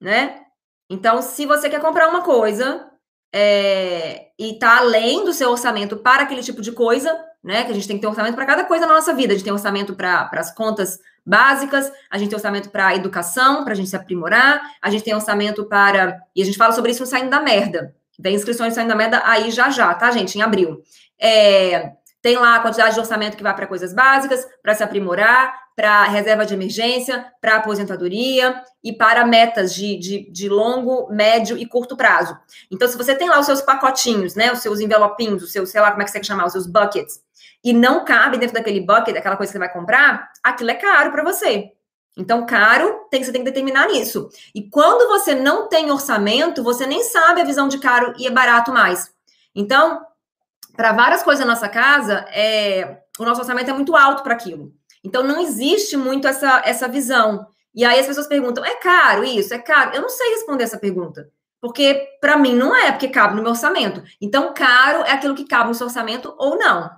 [SPEAKER 1] né? Então, se você quer comprar uma coisa é, e tá além do seu orçamento para aquele tipo de coisa, né? Que a gente tem que ter orçamento para cada coisa na nossa vida. A gente tem orçamento para as contas básicas, a gente tem orçamento para a educação, para a gente se aprimorar, a gente tem orçamento para. E a gente fala sobre isso no Saindo da Merda. Vem inscrições Saindo da Merda aí já já, tá, gente? Em abril. É, tem lá a quantidade de orçamento que vai para coisas básicas, para se aprimorar, para reserva de emergência, para aposentadoria e para metas de, de, de, longo, médio e curto prazo. Então, se você tem lá os seus pacotinhos, né, os seus envelopinhos, os seus, sei lá como é que você quer chamar, os seus buckets, e não cabe dentro daquele bucket, aquela coisa que você vai comprar, aquilo é caro para você. Então, caro, tem, você tem que determinar nisso. E quando você não tem orçamento, você nem sabe a visão de caro e é barato mais. Então, para várias coisas na nossa casa, é, o nosso orçamento é muito alto para aquilo. Então, não existe muito essa, essa visão. E aí as pessoas perguntam: é caro isso? É caro? Eu não sei responder essa pergunta. Porque para mim não é, porque cabe no meu orçamento. Então, caro é aquilo que cabe no seu orçamento ou não.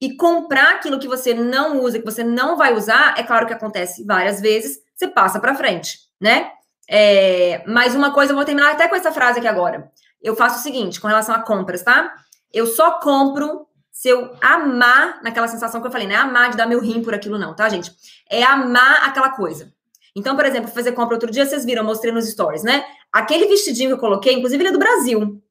[SPEAKER 1] E comprar aquilo que você não usa, que você não vai usar, é claro que acontece várias vezes, você passa para frente, né? É, mas uma coisa, eu vou terminar até com essa frase aqui agora. Eu faço o seguinte, com relação a compras, tá? Eu só compro se eu amar naquela sensação que eu falei, não é amar de dar meu rim por aquilo, não, tá, gente? É amar aquela coisa. Então, por exemplo, fazer compra outro dia, vocês viram, eu mostrei nos stories, né? Aquele vestidinho que eu coloquei, inclusive ele é do Brasil.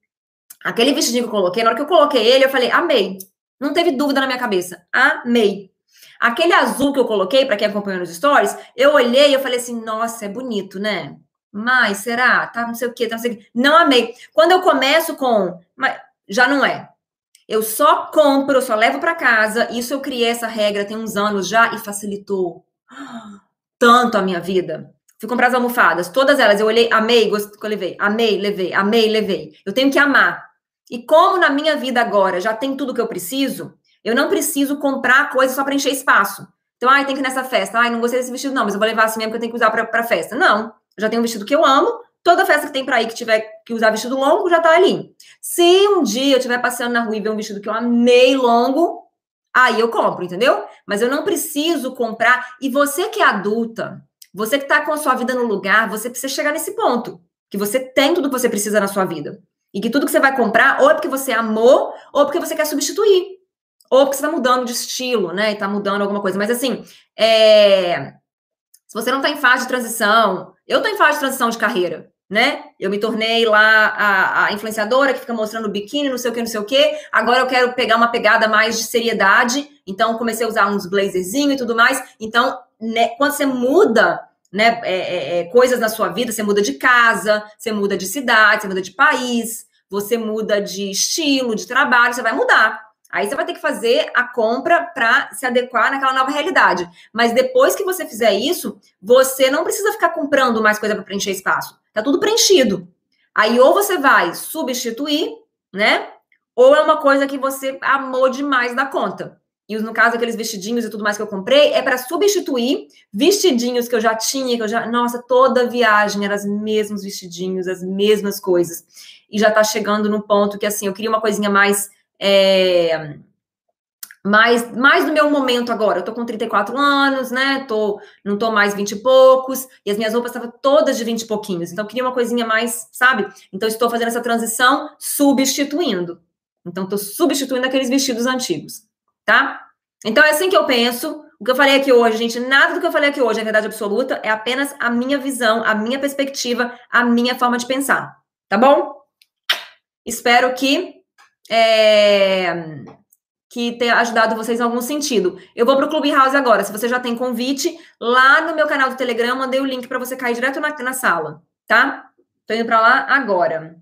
[SPEAKER 1] Aquele vestidinho que eu coloquei, na hora que eu coloquei ele, eu falei, amei. Não teve dúvida na minha cabeça. Amei. Aquele azul que eu coloquei, para quem acompanhou nos stories, eu olhei e eu falei assim, nossa, é bonito, né? Mas será? Tá não sei o quê, tá não sei o quê. Não amei. Quando eu começo com. Mas já não é. Eu só compro, eu só levo para casa. Isso eu criei essa regra tem uns anos já e facilitou tanto a minha vida. Fui comprar as almofadas, todas elas. Eu olhei, amei, gostei, levei, amei, levei, amei, levei. Eu tenho que amar. E como na minha vida agora já tem tudo que eu preciso, eu não preciso comprar coisa só para encher espaço. Então, ai, tem que ir nessa festa. Ai, não gostei desse vestido, não, mas eu vou levar assim mesmo que eu tenho que usar pra festa. Não. Eu já tenho um vestido que eu amo. Toda festa que tem pra ir que tiver que usar vestido longo já tá ali. Se um dia eu estiver passeando na rua e ver um vestido que eu amei longo, aí eu compro, entendeu? Mas eu não preciso comprar. E você que é adulta, você que tá com a sua vida no lugar, você precisa chegar nesse ponto. Que você tem tudo que você precisa na sua vida. E que tudo que você vai comprar, ou é porque você amou, ou porque você quer substituir. Ou porque você tá mudando de estilo, né? E tá mudando alguma coisa. Mas assim, é... se você não tá em fase de transição, eu tô em fase de transição de carreira, né? Eu me tornei lá a, a influenciadora que fica mostrando biquíni, não sei o que, não sei o que. Agora eu quero pegar uma pegada mais de seriedade. Então, comecei a usar uns blazerzinhos e tudo mais. Então, né, quando você muda né, é, é, é, coisas na sua vida, você muda de casa, você muda de cidade, você muda de país, você muda de estilo, de trabalho, você vai mudar. Aí você vai ter que fazer a compra para se adequar naquela nova realidade. Mas depois que você fizer isso, você não precisa ficar comprando mais coisa para preencher espaço. Tá tudo preenchido. Aí ou você vai substituir, né? Ou é uma coisa que você amou demais da conta. E no caso aqueles vestidinhos e tudo mais que eu comprei é para substituir vestidinhos que eu já tinha, que eu já, nossa, toda viagem eram os mesmos vestidinhos, as mesmas coisas. E já tá chegando no ponto que assim, eu queria uma coisinha mais é, mais, mais do meu momento agora. Eu tô com 34 anos, né? Tô, não tô mais 20 e poucos, e as minhas roupas estavam todas de 20 e pouquinhos. Então, eu queria uma coisinha mais, sabe? Então, estou fazendo essa transição substituindo. Então, estou substituindo aqueles vestidos antigos, tá? Então, é assim que eu penso. O que eu falei aqui hoje, gente, nada do que eu falei aqui hoje é verdade absoluta, é apenas a minha visão, a minha perspectiva, a minha forma de pensar, tá bom? Espero que é, que tenha ajudado vocês em algum sentido. Eu vou para o Clubhouse agora. Se você já tem convite, lá no meu canal do Telegram, mandei o link para você cair direto na, na sala, tá? Tô indo para lá agora.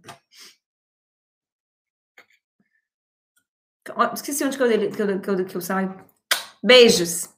[SPEAKER 1] Esqueci onde que eu, que eu, que eu, que eu saio. Beijos.